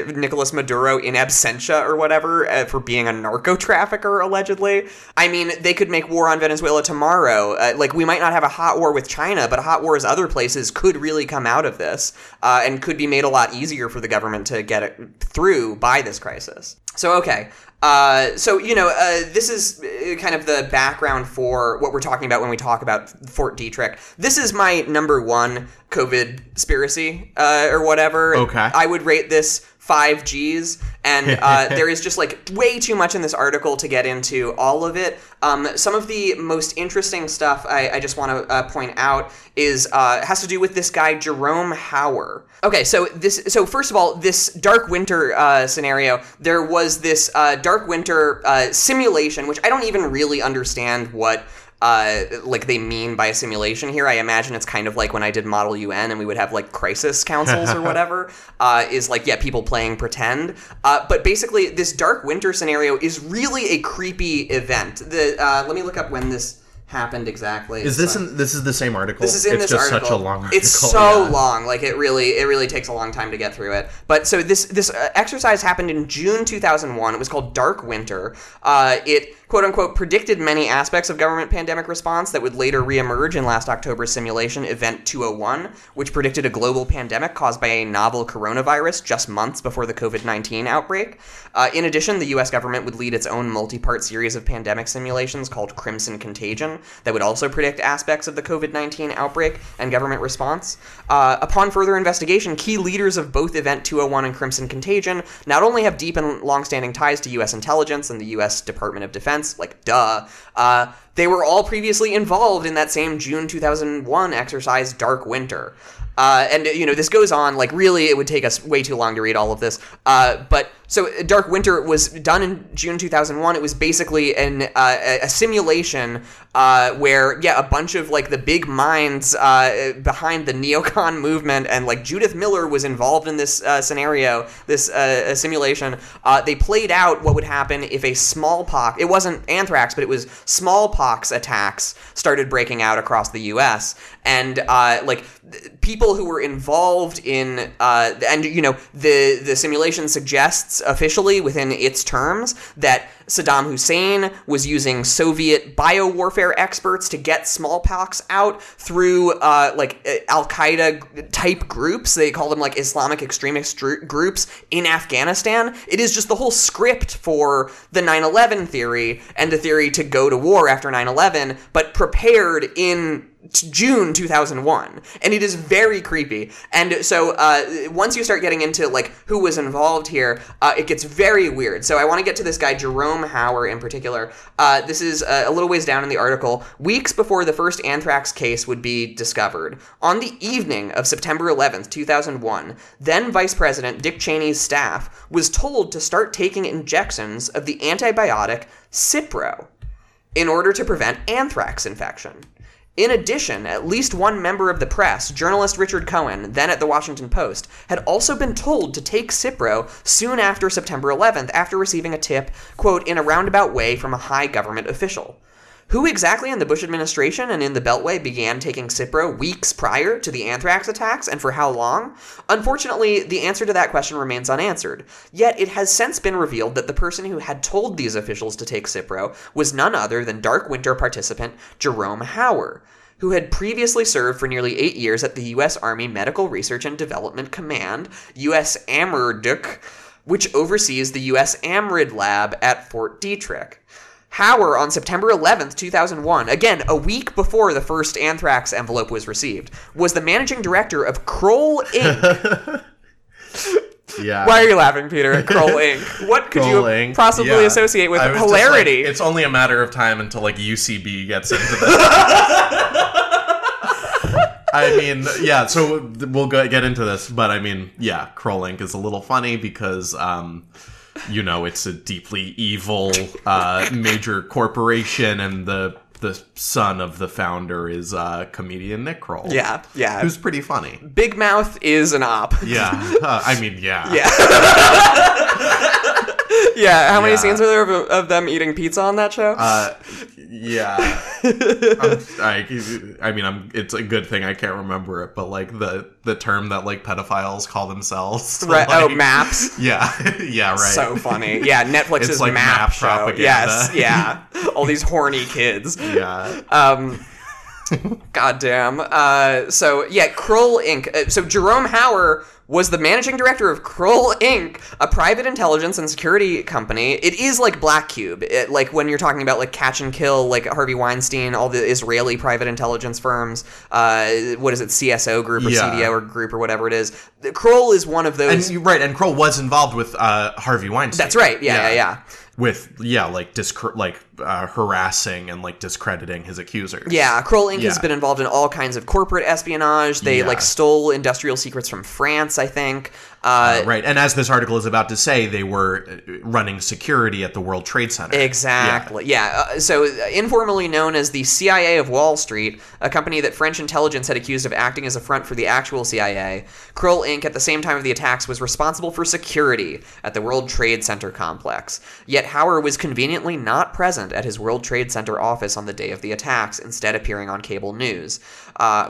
uh, Nicolas Maduro in absentia or whatever uh, for being a narco trafficker allegedly. I mean, they could make war on Venezuela tomorrow. Uh, like we might not have a hot war with China, but hot wars other places could really come out of this uh, and could be made a lot easier for the government to get it through by this crisis. So okay. Uh, so you know, uh, this is uh, kind of the background for what we're talking about when we talk about Fort Detrick. This is my number one COVID conspiracy uh, or whatever. Okay. I would rate this five G's, and uh, there is just like way too much in this article to get into all of it. Um, some of the most interesting stuff I, I just want to uh, point out is uh, has to do with this guy Jerome Hauer. Okay, so this so first of all, this dark winter uh, scenario, there was this uh, dark winter uh, simulation, which I don't even really understand what uh, like they mean by a simulation here. I imagine it's kind of like when I did Model UN and we would have like crisis councils or whatever. Uh, is like yeah, people playing pretend. Uh, but basically, this dark winter scenario is really a creepy event. The uh, let me look up when this happened exactly. Is this in, this is the same article? This is in it's this just article. such a long article. It's so yeah. long. Like it really, it really takes a long time to get through it. But so this this uh, exercise happened in June 2001. It was called Dark Winter. Uh, it quote unquote predicted many aspects of government pandemic response that would later reemerge in last October's simulation Event 201, which predicted a global pandemic caused by a novel coronavirus just months before the COVID 19 outbreak. Uh, in addition, the U.S. government would lead its own multi-part series of pandemic simulations called Crimson Contagion that would also predict aspects of the COVID 19 outbreak and government response. Uh, upon further investigation, key leaders of both Event 201 and Crimson Contagion not only have deep and long-standing ties to U.S. intelligence and the U.S. Department of Defense, like duh, uh, they were all previously involved in that same June 2001 exercise, Dark Winter. Uh, and you know this goes on like really it would take us way too long to read all of this uh, but so dark winter was done in june 2001 it was basically an uh, a- a simulation uh, where yeah a bunch of like the big minds uh, behind the neocon movement and like judith miller was involved in this uh, scenario this uh, simulation uh, they played out what would happen if a smallpox it wasn't anthrax but it was smallpox attacks started breaking out across the us and uh, like people who were involved in uh, and you know the the simulation suggests officially within its terms that Saddam Hussein was using Soviet biowarfare experts to get smallpox out through uh, like Al Qaeda type groups. They call them like Islamic extremist groups in Afghanistan. It is just the whole script for the 9 11 theory and the theory to go to war after 9 11, but prepared in June 2001, and it is very creepy. And so uh, once you start getting into like who was involved here, uh, it gets very weird. So I want to get to this guy Jerome Hauer in particular. Uh, this is uh, a little ways down in the article. Weeks before the first anthrax case would be discovered, on the evening of September 11th, 2001, then Vice President Dick Cheney's staff was told to start taking injections of the antibiotic Cipro in order to prevent anthrax infection. In addition, at least one member of the press, journalist Richard Cohen, then at the Washington Post, had also been told to take Cipro soon after September 11th after receiving a tip, quote, in a roundabout way from a high government official. Who exactly in the Bush administration and in the Beltway began taking Cipro weeks prior to the anthrax attacks and for how long? Unfortunately, the answer to that question remains unanswered. Yet it has since been revealed that the person who had told these officials to take Cipro was none other than Dark Winter participant Jerome Hauer who had previously served for nearly eight years at the U.S. Army Medical Research and Development Command, U.S. AMRDC, which oversees the USAMRIID lab at Fort Detrick. Hauer on September 11th, 2001, again a week before the first anthrax envelope was received, was the managing director of Kroll Inc. Yeah. Why are you laughing, Peter? At Kroll Inc. What could you Trolling. possibly Yeah. associate with hilarity? like, it's only a matter of time until like UCB gets into this. I mean, yeah. So we'll go, get into this, but I mean, yeah, Kroll Inc. is a little funny because, um, you know, it's a deeply evil uh, major corporation, and the the son of the founder is uh, comedian Nick Kroll. Yeah, yeah. who's pretty funny. Big Mouth is an op. Yeah, uh, I mean, yeah, Yeah. yeah. How many Yeah. scenes are there of, of them eating pizza on that show? Uh, yeah. I'm, I, I mean, I'm. It's a good thing I can't remember it, but like the the term that like pedophiles call themselves. Right, oh, maps. Yeah, yeah, right. So funny. Yeah, netflix It's like map, map show. propaganda. Yes, yeah. All these horny kids. Yeah. Um. Goddamn. Uh, so yeah, Kroll Inc. Uh, so Jerome Hauer was the managing director of Kroll Inc., a private intelligence and security company. It is like Black Cube. It, like when you're talking about like catch and kill, like Harvey Weinstein, all the Israeli private intelligence firms. Uh, what is it, CSO group or Yeah. CDO or group or whatever it is. Kroll is one of those. And you right, and Kroll was involved with uh, Harvey Weinstein. That's right. Yeah, yeah, yeah. With yeah, like discr- like uh, harassing and like discrediting his accusers. Yeah, Kroll Inc. has been involved in all kinds of corporate espionage. They Yeah. like stole industrial secrets from France, I think. Uh, Uh, right, and as this article is about to say, they were uh, running security at the World Trade Center. Exactly. Yeah. Uh, so, uh, informally known as the CIA of Wall Street, a company that French intelligence had accused of acting as a front for the actual CIA, Kroll Inc. at the same time of the attacks was responsible for security at the World Trade Center complex. Yet Hauer was conveniently not present at his World Trade Center office on the day of the attacks, instead appearing on cable news. Uh,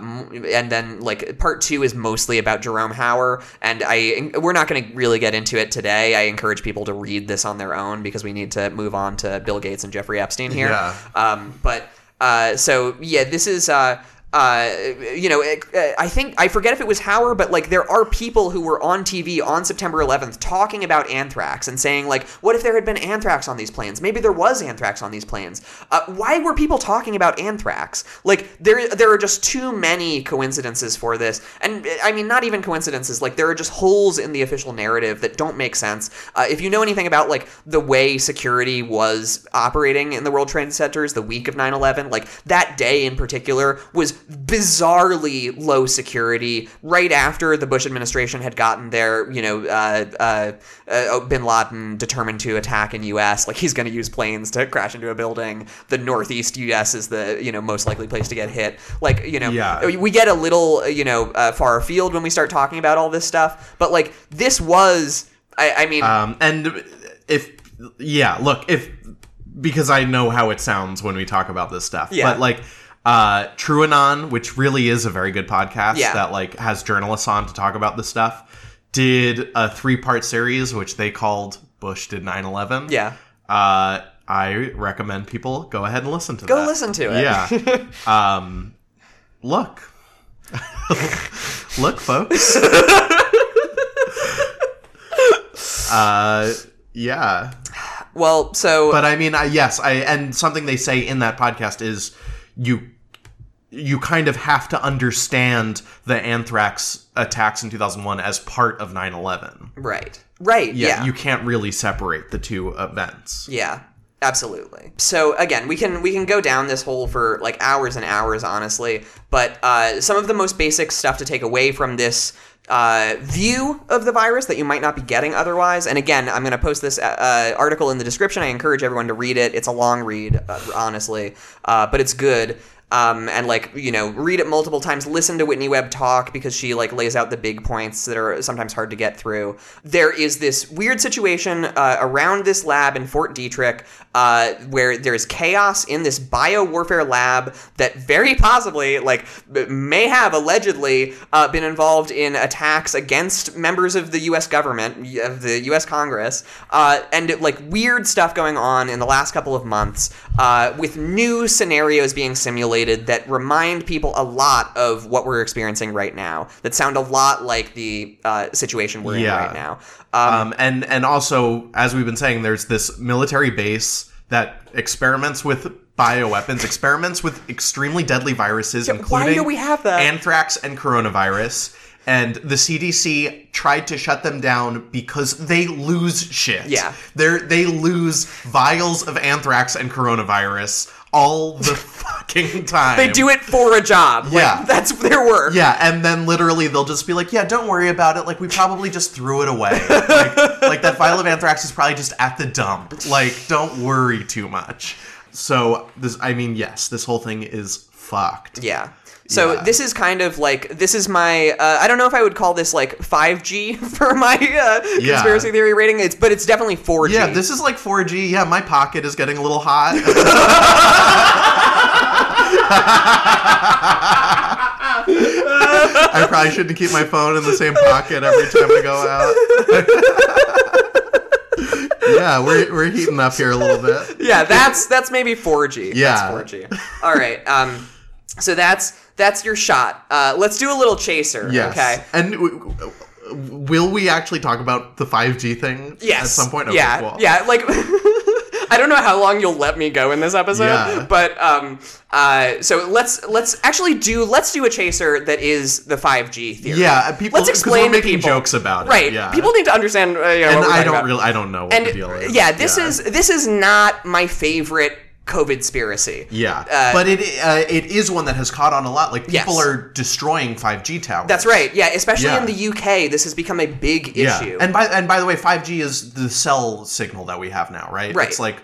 and then, like, part two is mostly about Jerome Hauer, and I we're not going to really get into it today. I encourage people to read this on their own because we need to move on to Bill Gates and Jeffrey Epstein here. Yeah. Um, but uh, so yeah, this is. Uh, uh, you know, uh, I think I forget if it was Hauer, but like there are people who were on TV on September 11th talking about anthrax and saying like, what if there had been anthrax on these planes? Maybe there was anthrax on these planes. Uh, why were people talking about anthrax? Like there, there are just too many coincidences for this, and I mean not even coincidences. Like there are just holes in the official narrative that don't make sense. Uh, if you know anything about like the way security was operating in the World Trade Centers the week of 9/11, like that day in particular was bizarrely low security. Right after the Bush administration had gotten their, you know, uh, uh, uh, Bin Laden determined to attack in U.S. Like he's going to use planes to crash into a building. The Northeast U.S. is the you know most likely place to get hit. Like you know, Yeah. we get a little you know uh, far afield when we start talking about all this stuff. But like this was, I, I mean, Um, and if yeah, look if because I know how it sounds when we talk about this stuff, Yeah. but like. Uh, TrueAnon, which really is a very good podcast Yeah. that like has journalists on to talk about this stuff, did a three-part series which they called "Bush Did 9/11." Yeah. Uh, I recommend people go ahead and listen to Go that. listen to it. Yeah. um, look, look, folks. uh, yeah. Well, so but I mean, I, yes, I and something they say in that podcast is you you kind of have to understand the anthrax attacks in 2001 as part of 9/11. right, right, Yeah, yeah. you can't really separate the two events. Yeah, absolutely. So again, we can we can go down this hole for like hours and hours, honestly. But uh, some of the most basic stuff to take away from this uh, view of the virus that you might not be getting otherwise. And again, I'm going to post this uh, article in the description. I encourage everyone to read it. It's a long read, uh, honestly, uh, but it's good. Um, and like you know read it multiple times listen to whitney webb talk because she like lays out the big points that are sometimes hard to get through there is this weird situation uh, around this lab in fort detrick uh, where there's chaos in this biowarfare lab that very possibly like may have allegedly uh, been involved in attacks against members of the U.S. government, of the U.S. Congress, uh, and like weird stuff going on in the last couple of months, uh, with new scenarios being simulated that remind people a lot of what we're experiencing right now. That sound a lot like the uh, situation we're Yeah. in right now. Um, and and also, as we've been saying, there's this military base that experiments with bioweapons, experiments with extremely deadly viruses, why including do we have that? anthrax and coronavirus. And the CDC tried to shut them down because they lose shit. Yeah. They they lose vials of anthrax and coronavirus all the fucking time. They do it for a job. Like, Yeah. that's their work. Yeah, and then literally they'll just be like, "Yeah, don't worry about it. Like we probably just threw it away. Like, like that vial of anthrax is probably just at the dump. Like don't worry too much." So this, I mean, yes, this whole thing is fucked. Yeah. So Yeah. this is kind of like this is my uh, I don't know if I would call this like 5G for my uh, Yeah. conspiracy theory rating. It's but it's definitely 4G. Yeah, this is like 4G. Yeah, my pocket is getting a little hot. I probably shouldn't keep my phone in the same pocket every time I go out. yeah, we're, we're heating up here a little bit. yeah, that's that's maybe 4G. Yeah. that's 4G. All right. Um, so that's that's your shot. Uh, let's do a little chaser. Yes. Okay. And w- w- will we actually talk about the 5G thing Yes. at some point? Okay, yeah. cool. Yeah. Like. I don't know how long you'll let me go in this episode, Yeah. but um, uh, so let's let's actually do let's do a chaser that is the 5G theory. Yeah, people. Let's explain we're making people. jokes about it. Right. Yeah. People need to understand. Uh, you know, and I don't about. really. I don't know what and the deal is. yeah, this is this is not my favorite COVID conspiracy. Yeah, Uh, but it uh, it is one that has caught on a lot. Like people Yes. are destroying 5G towers. That's right. Yeah, especially Yeah. in the UK, this has become a big Yeah. issue. And by and by the way, 5G is the cell signal that we have now, right? Right. It's like.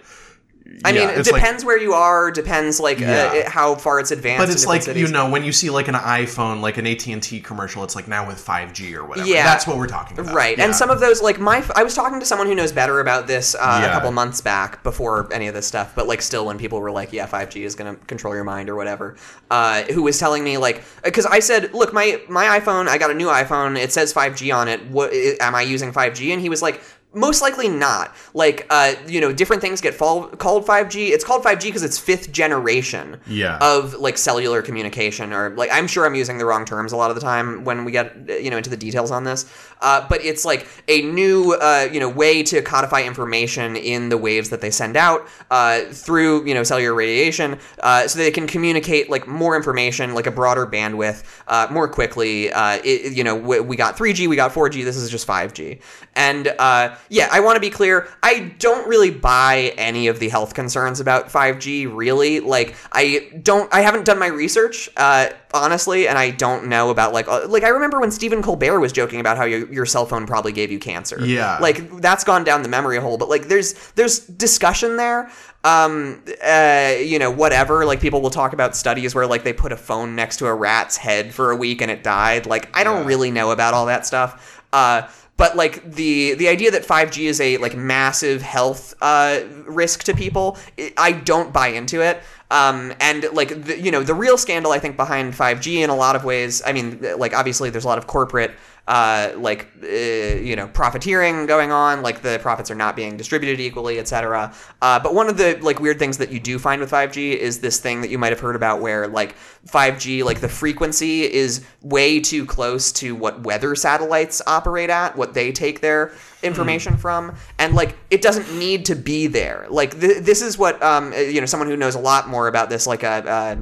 I yeah, mean, it it's like- depends where you are. Depends like Yeah. uh, it- how far it's advanced. but it's like you know when you see like an iPhone, like an AT and T commercial, it's like now with 5G or whatever. Yeah. that's what we're talking about. Right, Yeah. and some of those, like my, I was talking to someone who knows better about this uh, a couple months back before any of this stuff, but like still, when people were like, "Yeah, 5G is going to control your mind" or whatever, uh, who was telling me like, because I said, "Look, my my iPhone, I got a new iPhone, it says 5G on it. What am I using 5G?" And he was like. Most likely not. Like, uh, you know, different things get fall- called 5G. It's called 5G because it's fifth generation Yeah. of like cellular communication or like i'm sure i'm using the wrong terms a lot of the time when we get you know into the details on this uh, but it's like a new uh, you know way to codify information in the waves that they send out uh, through you know cellular radiation uh, so they can communicate like more information like a broader bandwidth uh, more quickly uh, it, you know we, we got 3g we got 4g this is just 5g and uh, yeah i want to be clear i don't really buy any of the health concerns about 5g really. Like i don't i haven't done my research uh, honestly and i don't know about like uh, like i remember when stephen colbert was joking about how your, your cell phone probably gave you cancer. Yeah. like that's gone down the memory hole but like there's there's discussion there. Um uh you know whatever. Like people will talk about studies where like they put a phone next to a rat's head for a week and it died. Like i don't really know about all that stuff. Uh but like the the idea that 5G is a like massive health uh, risk to people, I- don't buy into it. Um, and like the, you know the real scandal I think behind 5G in a lot of ways. I mean, like obviously there's a lot of corporate uh, like uh, you know profiteering going on. Like the profits are not being distributed equally, etc. Uh, but one of the like weird things that you do find with 5G is this thing that you might have heard about where like 5G like the frequency is way too close to what weather satellites operate at, what they take their information from, and like it doesn't need to be there. Like th- this is what um uh, you know someone who knows a lot more about this like a. Uh,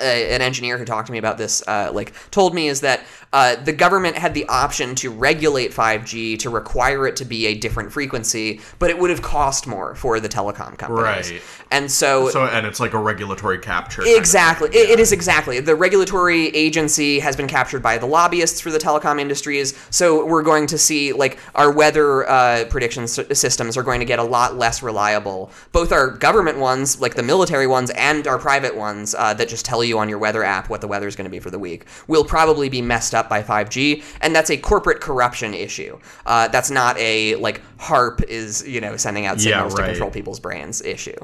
uh, an engineer who talked to me about this uh, like told me is that uh, the government had the option to regulate 5G to require it to be a different frequency, but it would have cost more for the telecom companies. Right. And so, So and it's like a regulatory capture. kind of Exactly. It, it is exactly. The regulatory agency has been captured by the lobbyists for the telecom industries. So we're going to see like our weather uh, prediction s- systems are going to get a lot less reliable. Both our government ones, like the military ones, and our private ones uh, that just tell you on your weather app what the weather is going to be for the week will probably be messed up by 5G, and that's a corporate corruption issue. Uh, that's not a like HAARP is you know sending out Yeah, signals to control people's brains issue.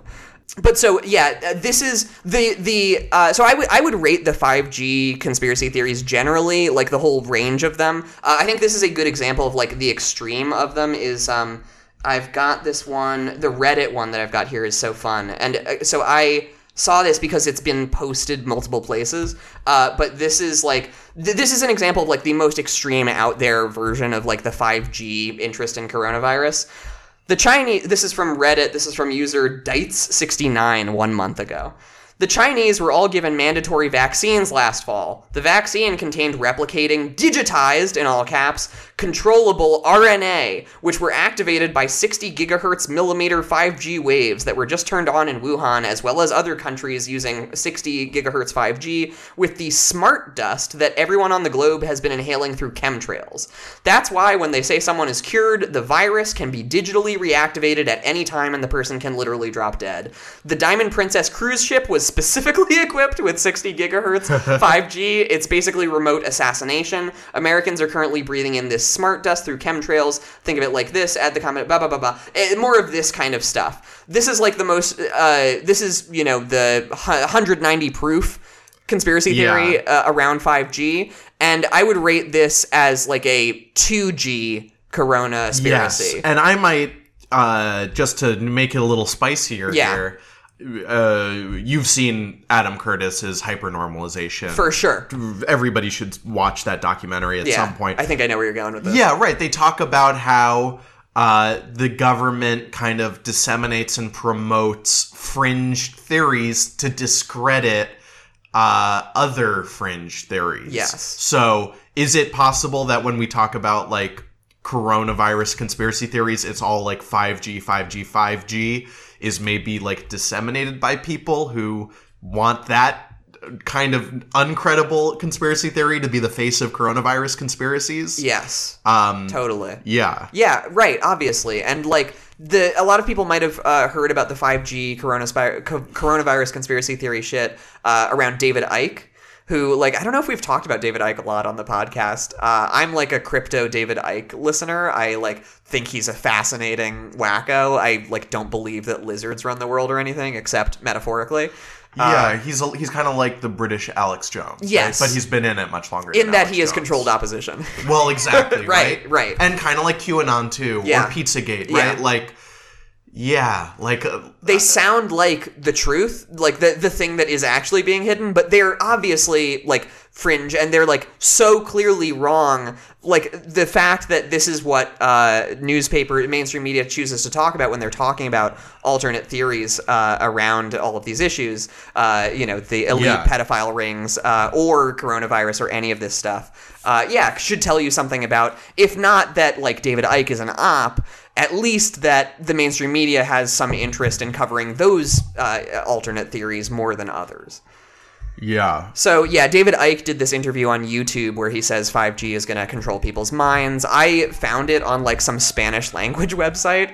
But so yeah, uh, this is the the uh, so I would I would rate the 5G conspiracy theories generally like the whole range of them. Uh, I think this is a good example of like the extreme of them is um I've got this one the Reddit one that I've got here is so fun and uh, so I saw this because it's been posted multiple places uh, but this is like th- this is an example of like the most extreme out there version of like the 5G interest in coronavirus. The Chinese, this is from Reddit, this is from user Dites69 one month ago. The Chinese were all given mandatory vaccines last fall. The vaccine contained replicating, digitized, in all caps, controllable RNA, which were activated by 60 gigahertz millimeter 5G waves that were just turned on in Wuhan, as well as other countries using 60 gigahertz 5G, with the smart dust that everyone on the globe has been inhaling through chemtrails. That's why when they say someone is cured, the virus can be digitally reactivated at any time and the person can literally drop dead. The Diamond Princess cruise ship was specifically equipped with 60 gigahertz 5G. It's basically remote assassination. Americans are currently breathing in this smart dust through chemtrails. Think of it like this. Add the comment. Blah blah blah blah. Eh, More of this kind of stuff. This is like the most. Uh, this is you know the 190 proof conspiracy Yeah. theory uh, around 5G, and I would rate this as like a 2G Corona conspiracy. Yes, and I might uh, just to make it a little spicier Yeah. here. Uh, you've seen Adam Curtis's hypernormalization For sure. Everybody should watch that documentary at yeah, some point. I think I know where you're going with this. Yeah, right. They talk about how uh, the government kind of disseminates and promotes fringe theories to discredit uh, other fringe theories. Yes. So, is it possible that when we talk about like coronavirus conspiracy theories, it's all like 5G, 5G, 5G is maybe like disseminated by people who want that kind of uncredible conspiracy theory to be the face of coronavirus conspiracies? Yes. Um, Totally. Yeah. Yeah, right, obviously. And like the a lot of people might have uh, heard about the 5G coronaspir- co- coronavirus conspiracy theory shit uh, around David Icke. Who like I don't know if we've talked about David Icke a lot on the podcast. Uh, I'm like a crypto David Icke listener. I like think he's a fascinating wacko. I like don't believe that lizards run the world or anything except metaphorically. Yeah, he's a, he's kind of like the British Alex Jones. right? Yes. but he's been in it much longer. in than that Alex he has Jones. controlled opposition. Well, exactly. Right, right, right. and kind of like QAnon too, Yeah. or PizzaGate, Yeah. right? Like, yeah, like uh, they sound like the truth, like the the thing that is actually being hidden, but they're obviously like fringe and they're like so clearly wrong. Like the fact that this is what uh, newspaper mainstream media chooses to talk about when they're talking about alternate theories uh, around all of these issues. Uh, you know, the elite Yeah. pedophile rings uh, or coronavirus or any of this stuff. Uh, yeah, should tell you something about if not that like David Icke is an op at least that the mainstream media has some interest in covering those uh, alternate theories more than others. Yeah, So yeah, David Icke did this interview on YouTube where he says 5G is going to control people's minds. I found it on like some Spanish language website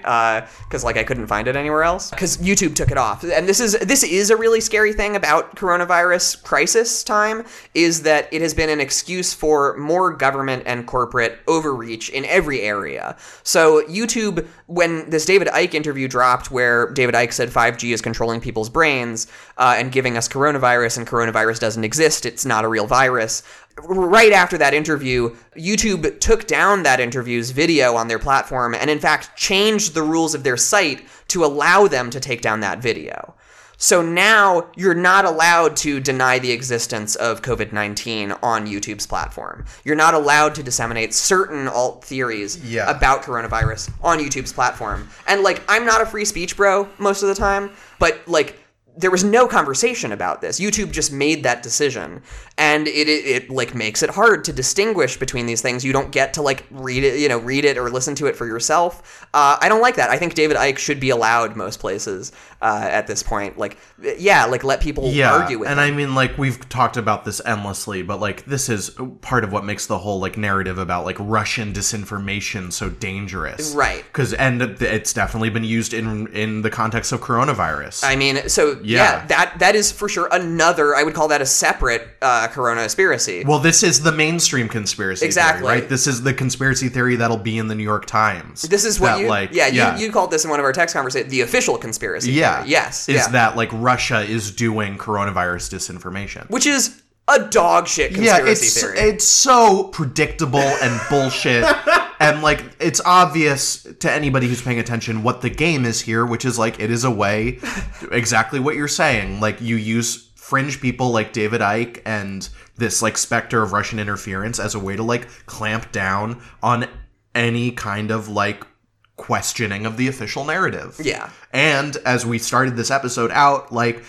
because like I couldn't find it anywhere else because YouTube took it off. And this is this is a really scary thing about coronavirus crisis time is that it has been an excuse for more government and corporate overreach in every area. So YouTube, when this David Icke interview dropped, where David Icke said 5G is controlling people's brains uh, and giving us coronavirus, and coronavirus doesn't exist, it's not a real virus. Right after that interview, YouTube took down that interview's video on their platform and, in fact, changed the rules of their site to allow them to take down that video. So now you're not allowed to deny the existence of COVID 19 on YouTube's platform. You're not allowed to disseminate certain alt theories Yeah. about coronavirus on YouTube's platform. And like, I'm not a free speech bro most of the time, but like, there was no conversation about this. YouTube just made that decision, and it, it it like makes it hard to distinguish between these things. You don't get to like read it, you know, read it or listen to it for yourself. Uh, I don't like that. I think David Icke should be allowed most places uh, at this point. Like, yeah, like let people yeah. argue with and him. I mean, like we've talked about this endlessly, but like this is part of what makes the whole like narrative about like Russian disinformation so dangerous, Right. Because and it's definitely been used in in the context of coronavirus. I mean, so Yeah. that that is for sure another. I would call that a separate uh, Corona conspiracy. Well, this is the mainstream conspiracy Exactly. theory, right? This is the conspiracy theory that'll be in the New York Times. This is what that, you, like, yeah, yeah. You, you called this in one of our text conversations the official conspiracy. yeah. theory. yes, Is yeah. that like Russia is doing coronavirus disinformation? which is a dog shit yeah, it's theory. it's so predictable and bullshit, and like it's obvious to anybody who's paying attention what the game is here, which is like it is a way, exactly what you're saying. Like you use fringe people like David Icke and this like specter of Russian interference as a way to like clamp down on any kind of like questioning of the official narrative. Yeah. And as we started this episode out, like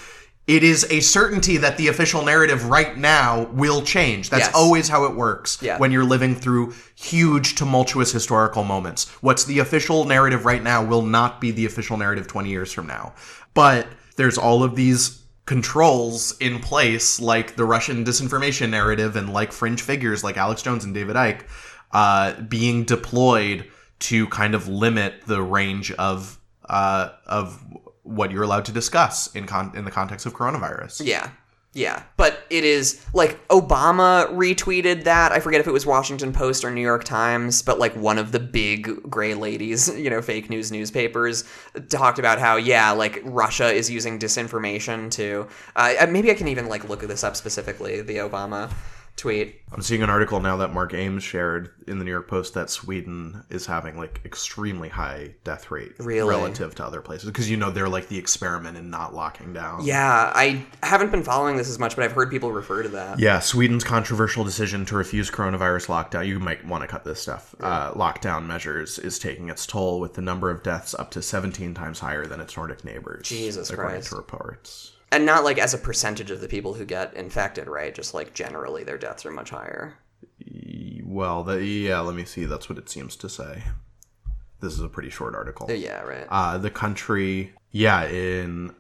it is a certainty that the official narrative right now will change. That's Yes. always how it works Yeah. when you're living through huge tumultuous historical moments. What's the official narrative right now will not be the official narrative 20 years from now. But there's all of these controls in place like the Russian disinformation narrative and like fringe figures like Alex Jones and David Icke uh, being deployed to kind of limit the range of uh, of what you're allowed to discuss in con- in the context of coronavirus. Yeah. Yeah. But it is like Obama retweeted that. I forget if it was Washington Post or New York Times, but like one of the big gray ladies, you know, fake news newspapers talked about how, yeah, like Russia is using disinformation to. Uh, maybe I can even like look this up specifically, the Obama tweet. I'm seeing an article now that Mark Ames shared in the New York Post that Sweden is having like extremely high death rate Really? relative to other places because you know they're like the experiment in not locking down. Yeah, I haven't been following this as much, but I've heard people refer to that. Yeah, Sweden's controversial decision to refuse coronavirus lockdown, you might want to cut this stuff, uh, lockdown measures is taking its toll with the number of deaths up to 17 times higher than its Nordic neighbors. Jesus according Christ. to reports. And not like as a percentage of the people who get infected, right? Just like generally their deaths are much higher. Well, the, yeah, let me see. That's what it seems to say. This is a pretty short article. Yeah, right. Uh, the country, yeah, in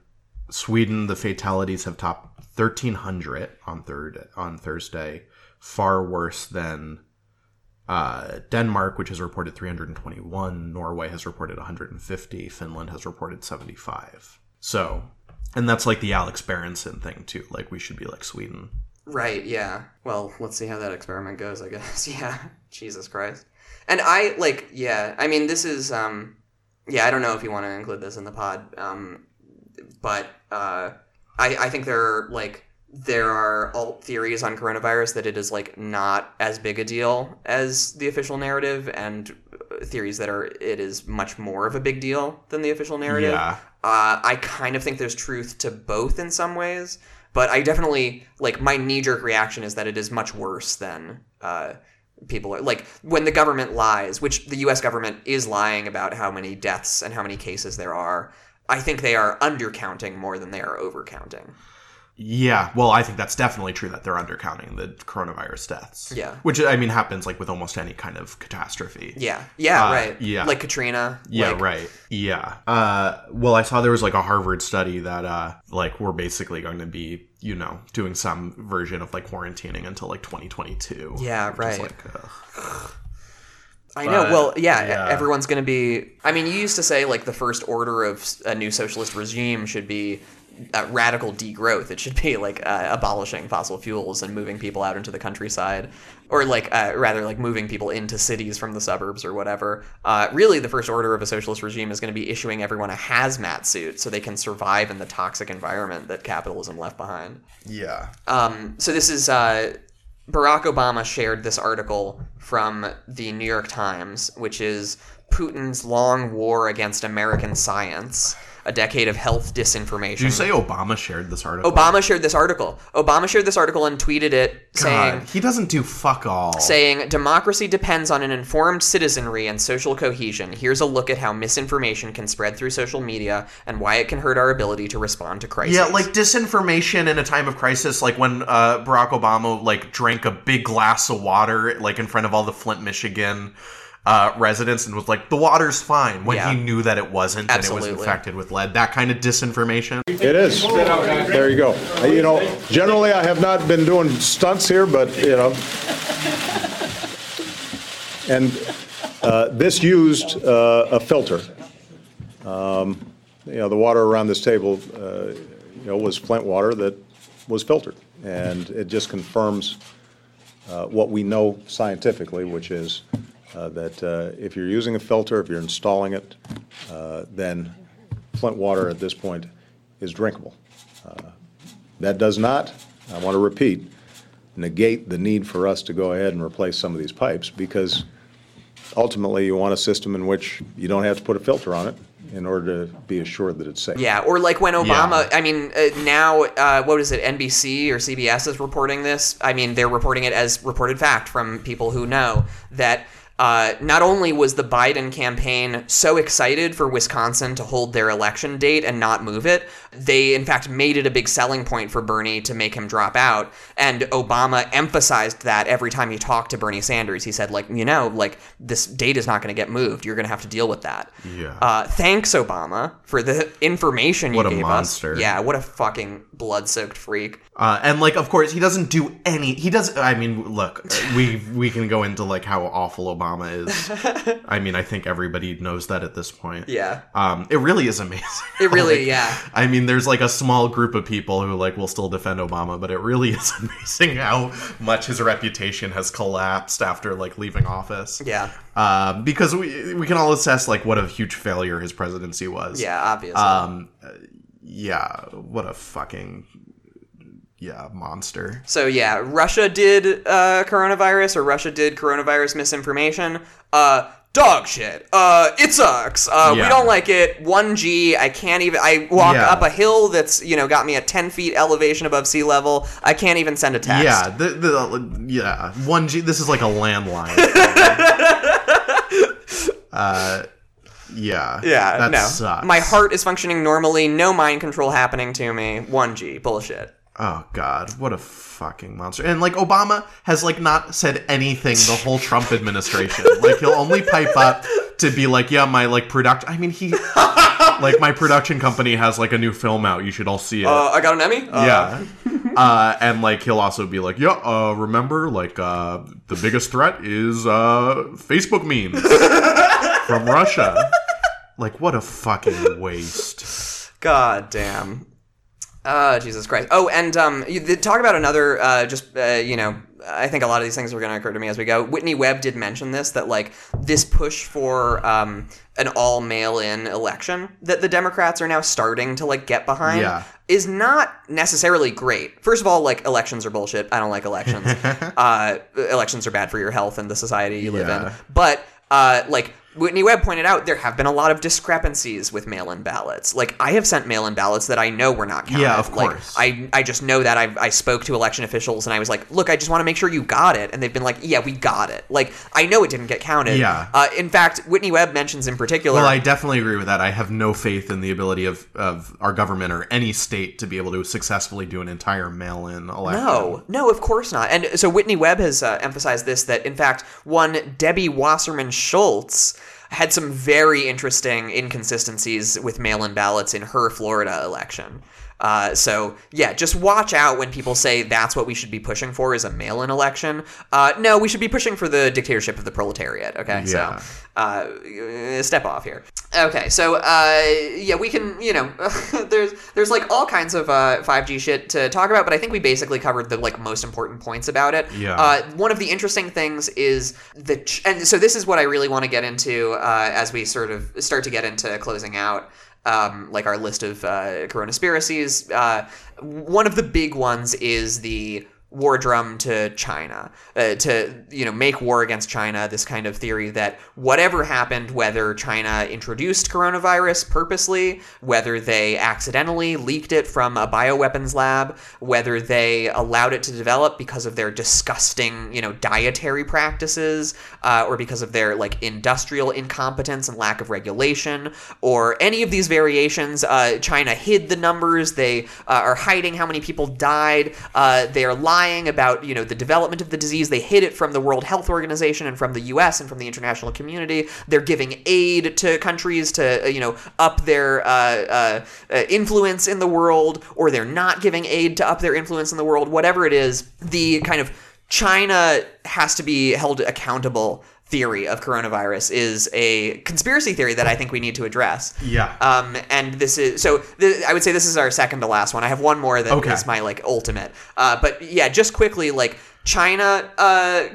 Sweden, the fatalities have topped 1,300 on third on Thursday, far worse than uh, Denmark, which has reported 321. Norway has reported 150. Finland has reported 75. So, and that's like the Alex Berenson thing too. Like we should be like Sweden. Right, yeah. Well, let's see how that experiment goes, I guess. Yeah. Jesus Christ. And I like yeah, I mean this is um yeah, I don't know if you want to include this in the pod. Um but uh I I think there are like there are alt theories on coronavirus that it is like not as big a deal as the official narrative and uh, theories that are it is much more of a big deal than the official narrative. Yeah. Uh, I kind of think there's truth to both in some ways, but I definitely like my knee jerk reaction is that it is much worse than uh, people are like when the government lies, which the U.S. government is lying about how many deaths and how many cases there are. I think they are undercounting more than they are overcounting. Yeah, well, I think that's definitely true that they're undercounting the coronavirus deaths. Yeah. which I mean happens like with almost any kind of catastrophe. Yeah, yeah, Uh, right. Yeah, like Katrina. Yeah, like- right. Yeah. Uh, well, I saw there was like a Harvard study that uh, like we're basically going to be, you know, doing some version of like quarantining until like 2022. Yeah, right. like. I know. But, well, yeah, yeah. everyone's going to be. I mean, you used to say like the first order of a new socialist regime should be uh, radical degrowth. It should be like uh, abolishing fossil fuels and moving people out into the countryside, or like uh, rather like moving people into cities from the suburbs or whatever. Uh, really, the first order of a socialist regime is going to be issuing everyone a hazmat suit so they can survive in the toxic environment that capitalism left behind. Yeah. Um, so this is uh, Barack Obama shared this article from the New York Times, which is Putin's long war against American science, a decade of health disinformation. Did you say Obama shared this article? Obama shared this article. Obama shared this article and tweeted it saying he doesn't do fuck all. saying democracy depends on an informed citizenry and social cohesion. Here's a look at how misinformation can spread through social media and why it can hurt our ability to respond to crisis. Yeah, like disinformation in a time of crisis, like when uh, Barack Obama like drank a big glass of water, like in front of all the Flint, Michigan uh, residents, and was like, "The water's fine," when Yeah. he knew that it wasn't, and it was infected with lead. That kind of disinformation. It is. There you go. Uh, You know, generally I have not been doing stunts here, but, you know. And uh, this used uh, a filter. Um, You know, the water around this table uh, you know, was Flint water that was filtered. And it just confirms uh, what we know scientifically, which is uh, that uh, if you're using a filter, if you're installing it, uh, then Flint water at this point is drinkable. Uh, That does not, I want to repeat, negate the need for us to go ahead and replace some of these pipes because ultimately you want a system in which you don't have to put a filter on it in order to be assured that it's safe. Yeah, or like when Obama, I mean, uh, now, uh, what is it, NBC or CBS is reporting this? I mean, they're reporting it as reported fact from people who know that uh, not only was the Biden campaign so excited for Wisconsin to hold their election date and not move it, they in fact made it a big selling point for Bernie to make him drop out. And Obama emphasized that every time he talked to Bernie Sanders. He said, like, you know, like this date is not going to get moved. You're going to have to deal with that. Yeah. Uh, thanks, Obama, for the information you What a gave monster. us. Yeah, what a fucking blood-soaked freak. Uh, and like, of course, he doesn't do any. He does. I mean, look, we we can go into like how awful Obama is. I mean, I think everybody knows that at this point. Yeah. Um, it really is amazing. It really, Like, yeah. I mean, there's like a small group of people who like will still defend Obama, but it really is amazing how much his reputation has collapsed after like leaving office. Yeah. Um, because we we can all assess like what a huge failure his presidency was. Yeah, obviously. Um, yeah, what a fucking yeah monster. So yeah, Russia did uh, coronavirus, or Russia did coronavirus misinformation. Uh, dog shit. Uh, it sucks. Uh, we don't like it. One G. I can't even. I walk Yeah. up a hill that's you know got me at ten feet elevation above sea level. I can't even send a text. Yeah, the, the yeah one G. This is like a landline. uh, yeah, Yeah, that no. sucks. My heart is functioning normally. No mind control happening to me. One G. Bullshit. Oh God, what a fucking monster! And like Obama has like not said anything the whole Trump administration. like he'll only pipe up to be like, yeah, my like production. I mean, he like my production company has like a new film out. You should all see it. Uh, I got an Emmy. Uh, yeah. Uh, and like he'll also be like, yeah, uh, remember, like uh, the biggest threat is uh, Facebook memes from Russia. Like, what a fucking waste. God damn. Uh, Jesus Christ. Oh, and um, you talk about another. Uh, just uh, you know, I think a lot of these things are going to occur to me as we go. Whitney Webb did mention this that like this push for um an all mail-in election that the Democrats are now starting to like get behind Yeah. is not necessarily great. First of all, like elections are bullshit. I don't like elections. uh, elections are bad for your health and the society you live Yeah. in. But uh, like Whitney Webb pointed out, there have been a lot of discrepancies with mail-in ballots. Like I have sent mail-in ballots that I know were not counted. Yeah, of Like, course. I I just know that I I spoke to election officials and I was like, look, I just want to make sure you got it, and they've been like, yeah, we got it. Like I know it didn't get counted. Yeah. Uh, in fact, Whitney Webb mentions in particular. Well, I definitely agree with that. I have no faith in the ability of, of our government or any state to be able to successfully do an entire mail-in election. No, no, of course not. And so Whitney Webb has uh, emphasized this that, in fact, one Debbie Wasserman Schultz had some very interesting inconsistencies with mail in ballots in her Florida election. Uh, so yeah, just watch out when people say that's what we should be pushing for is a mail-in election. Uh, no, we should be pushing for the dictatorship of the proletariat. Okay, Yeah. so uh, step off here. Okay, so uh, yeah, we can you know there's there's like all kinds of uh, 5G shit to talk about, but I think we basically covered the like most important points about it. Yeah. Uh, one of the interesting things is the ch- and so this is what I really want to get into uh, as we sort of start to get into closing out. Um, like our list of uh, coronaspiracies. Uh, one of the big ones is the war drum to China, uh, to you know make war against China. This kind of theory that whatever happened, whether China introduced coronavirus purposely, whether they accidentally leaked it from a bioweapons lab, whether they allowed it to develop because of their disgusting you know dietary practices, uh, or because of their like industrial incompetence and lack of regulation, or any of these variations. Uh, China hid the numbers. They uh, are hiding how many people died. Uh, they are lying about you know the development of the disease. They hid it from the World Health Organization and from the U.S. and from the international community. They're giving aid to countries to uh, you know up their uh, uh, uh, influence in the world, or they're not giving aid to up their influence in the world. Whatever it is, the kind of China has to be held accountable theory of coronavirus is a conspiracy theory that I think we need to address. Yeah. Um, and this is so. Th- I would say this is our second to last one. I have one more that is Okay. my like ultimate. Uh, but yeah, just quickly, like China uh,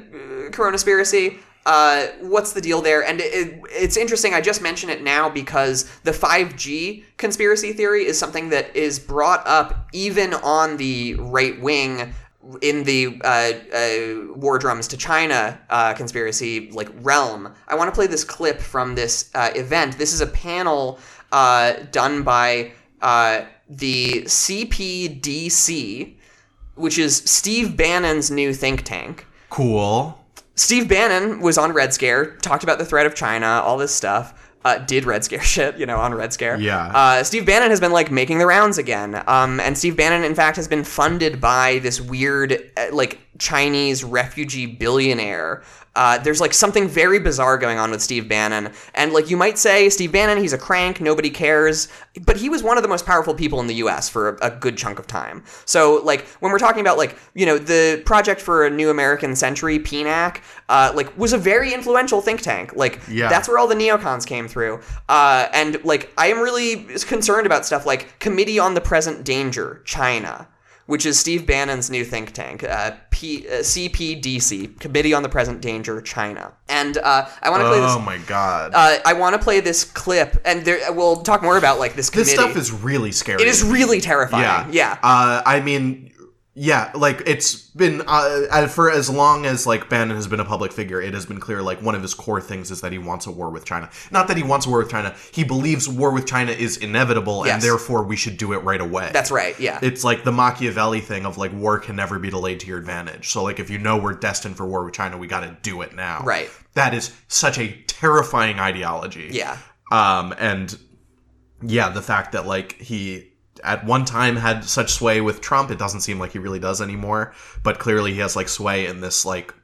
coronaspiracy. Uh, what's the deal there? And it, it's interesting. I just mention it now because the 5G conspiracy theory is something that is brought up even on the right wing in the uh, uh, war drums to China uh, conspiracy like realm. I want to play this clip from this uh, event. This is a panel uh, done by uh, the CPDC, which is Steve Bannon's new think tank. Cool. Steve Bannon was on Red Scare, talked about the threat of China, all this stuff. Uh, did Red Scare shit, you know, on Red Scare. Yeah. Uh, Steve Bannon has been like making the rounds again. Um, and Steve Bannon, in fact, has been funded by this weird, uh, like, Chinese refugee billionaire. Uh, there's like something very bizarre going on with Steve Bannon. And like you might say, Steve Bannon, he's a crank, nobody cares. But he was one of the most powerful people in the US for a, a good chunk of time. So like when we're talking about like, you know, the Project for a New American Century, PNAC, uh, like was a very influential think tank. Like Yeah. that's where all the neocons came through. Uh, and like I am really concerned about stuff like Committee on the Present Danger, China which is Steve Bannon's new think tank, uh, P, uh, CPDC, Committee on the Present Danger, China. And uh, I want to play this. Oh my god. Uh, I want to play this clip, and there, we'll talk more about like this committee. this stuff is really scary. It is really terrifying. Yeah. Uh, I mean, yeah, like it's been uh, uh, for as long as like Bannon has been a public figure, it has been clear like one of his core things is that he wants a war with China. Not that he wants a war with China, he believes war with China is inevitable Yes. and therefore we should do it right away. That's right. Yeah. It's like the Machiavelli thing of like war can never be delayed to your advantage. So like if you know we're destined for war with China, we got to do it now. Right. That is such a terrifying ideology. Yeah. Um and yeah, the fact that like he at one time had such sway with Trump, it doesn't seem like he really does anymore. But clearly he has like sway in this like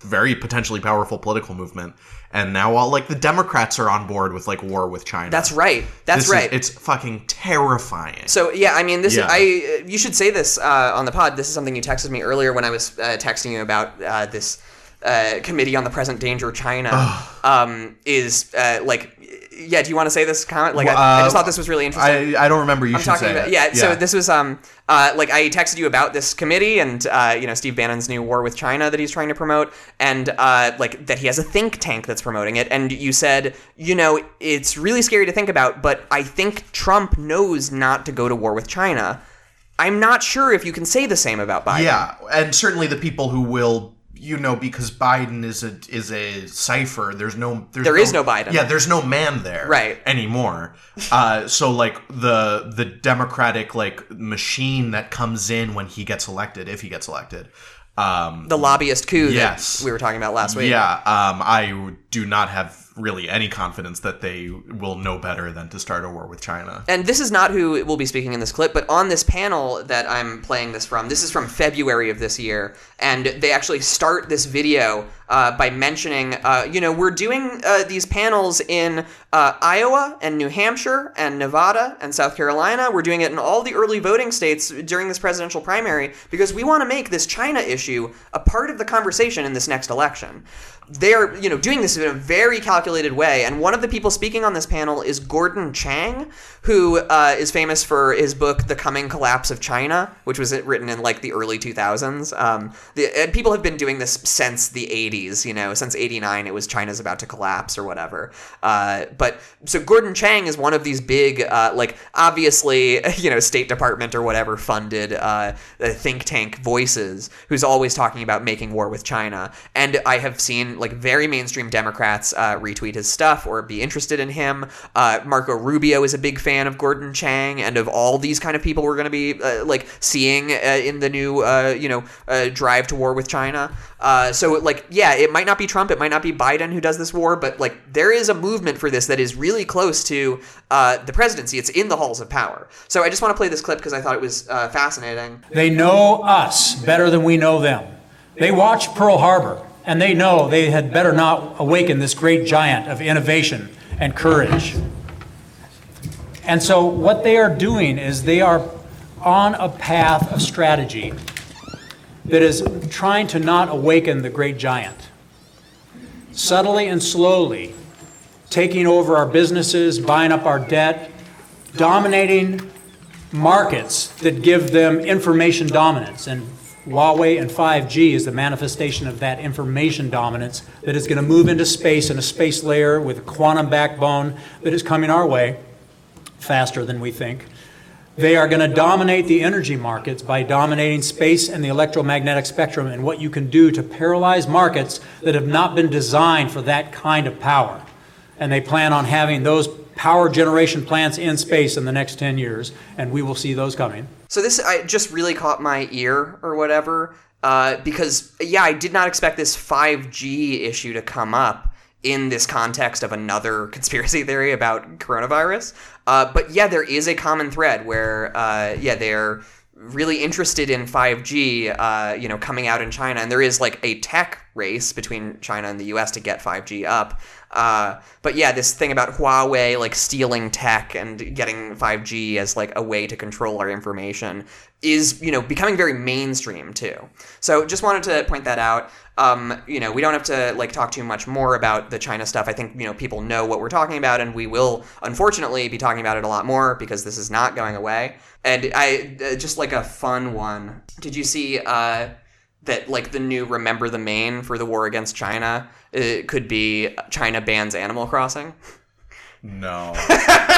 very potentially powerful political movement. And now all like the Democrats are on board with like war with China. That's right. That's This is- right. it's fucking terrifying. So yeah, I mean, this Yeah. I you should say this uh, on the pod. This is something you texted me earlier when I was uh, texting you about uh, this uh, committee on the present danger China. um, is uh, like, yeah. Do you want to say this comment? Like, I, I just Uh, thought this was really interesting. I, I don't remember. You I'm should talking say about it. yeah, So this was um uh like I texted you about this committee and uh you know Steve Bannon's new war with China that he's trying to promote and uh like that he has a think tank that's promoting it and you said you know it's really scary to think about but I think Trump knows not to go to war with China. I'm not sure if you can say the same about Biden. Yeah, and certainly the people who will, you know, because Biden is a is a cipher. There's no there's There is no Biden. Yeah, there's no man there Right. anymore. uh, so like the the Democratic like machine that comes in when he gets elected, if he gets elected. Um, The lobbyist coup Yes. that we were talking about last week. Yeah, um, I do not have really any confidence that they will know better than to start a war with China. And this is not who will be speaking in this clip, but on this panel that I'm playing this from, this is from February of this year, and they actually start this video uh, by mentioning, uh, you know, we're doing uh, these panels in uh, Iowa and New Hampshire and Nevada and South Carolina. We're doing it in all the early voting states during this presidential primary because we want to make this China issue a part of the conversation in this next election. They're, you know, doing this in a very calculated way, and one of the people speaking on this panel is Gordon Chang, who uh, is famous for his book *The Coming Collapse of China*, which was written in like the early 2000s. Um, the, and people have been doing this since the 80s. You know, since '89, it was China's about to collapse or whatever. Uh, but so Gordon Chang is one of these big, uh, like obviously, you know, State Department or whatever funded uh, think tank voices, who's always talking about making war with China. And I have seen like very mainstream Democrats uh, retweet his stuff or be interested in him. Uh, Marco Rubio is a big fan of Gordon Chang and of all these kind of people we're going to be uh, like seeing uh, in the new, uh, you know, uh, drive to war with China. Uh, so like, yeah, it might not be Trump, it might not be Biden who does this war, but like there is a movement for this that is really close to uh, the presidency. It's in the halls of power. So I just want to play this clip because I thought it was uh, fascinating. They know us better than we know them. They watched Pearl Harbor, and they know they had better not awaken this great giant of innovation and courage. And so, what they are doing is they are on a path of strategy that is trying to not awaken the great giant. subtly and slowly taking over our businesses, buying up our debt, dominating markets that give them information dominance. And Huawei and 5G is the manifestation of that information dominance that is going to move into space in a space layer with a quantum backbone that is coming our way faster than we think. They are going to dominate the energy markets by dominating space and the electromagnetic spectrum and what you can do to paralyze markets that have not been designed for that kind of power. And they plan on having those power generation plants in space in the next 10 years, and we will see those coming. So this I just really caught my ear or whatever uh, because yeah, I did not expect this 5G issue to come up in this context of another conspiracy theory about coronavirus. Uh, but yeah, there is a common thread where uh, yeah they're really interested in 5G, uh, you know, coming out in China, and there is like a tech race between China and the U.S. to get 5G up. Uh, but yeah, this thing about Huawei like stealing tech and getting 5G as like a way to control our information is you know becoming very mainstream too. So just wanted to point that out. Um, you know, we don't have to like talk too much more about the China stuff. I think you know people know what we're talking about, and we will unfortunately be talking about it a lot more because this is not going away. And I uh, just like a fun one. Did you see? Uh, that like the new remember the main for the war against china it could be china bans animal crossing? No.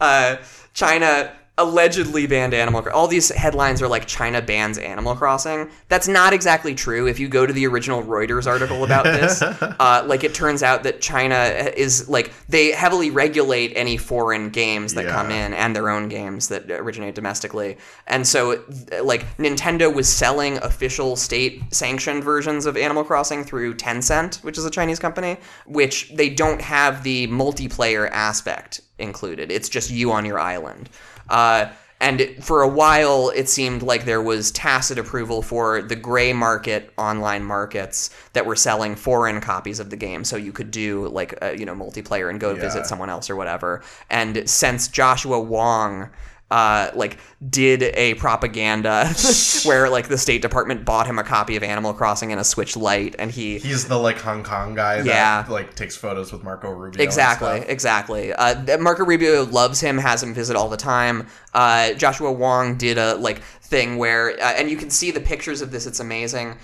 Uh, china allegedly banned Animal Crossing. All these headlines are like China bans Animal Crossing. That's not exactly true. If you go to the original Reuters article about this, uh, like it turns out that China is like they heavily regulate any foreign games that Yeah. come in and their own games that originate domestically. And so, like Nintendo was selling official state sanctioned versions of Animal Crossing through Tencent, which is a Chinese company, which they don't have the multiplayer aspect included. It's just you on your island. Uh, and it- for a while, it seemed like there was tacit approval for the gray market online markets that were selling foreign copies of the game, so you could do like uh, you know multiplayer and go Yeah. visit someone else or whatever. And since Joshua Wong. Uh, like did a propaganda where like the State Department bought him a copy of Animal Crossing and a Switch Lite, and he He's the like Hong Kong guy that Yeah. like takes photos with Marco Rubio. Exactly, exactly. Uh, Marco Rubio loves him, has him visit all the time. Uh, Joshua Wong did a like thing where, uh, and you can see the pictures of this. It's amazing.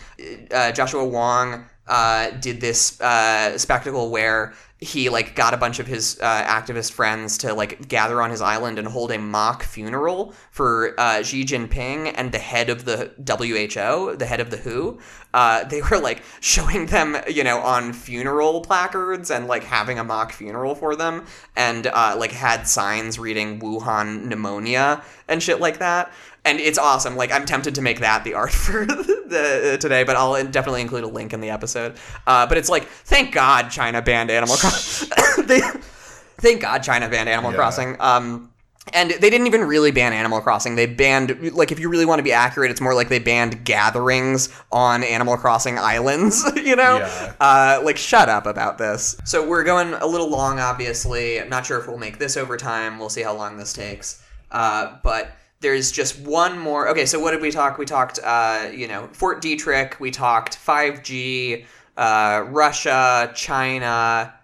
Uh, Joshua Wong uh, did this uh, spectacle where he like got a bunch of his uh, activist friends to like gather on his island and hold a mock funeral for uh, Xi Jinping and the head of the WHO, the head of the WHO. Uh, they were like showing them, you know, on funeral placards and like having a mock funeral for them, and uh, like had signs reading Wuhan pneumonia and shit like that. And it's awesome. Like I'm tempted to make that the art for the uh, today, but I'll definitely include a link in the episode. Uh, but it's like, thank God China banned Animal Crossing. thank God China banned Animal Yeah. Crossing. Um, and they didn't even really ban Animal Crossing. They banned, like, if you really want to be accurate, it's more like they banned gatherings on Animal Crossing islands, you know? Yeah. Uh, like, shut up about this. So we're going a little long, obviously. I'm not sure if we'll make this over time. We'll see how long this takes. Uh, but there's just one more. Okay, so what did we talk? We talked, uh, you know, Fort Detrick. We talked 5G, uh, Russia, China.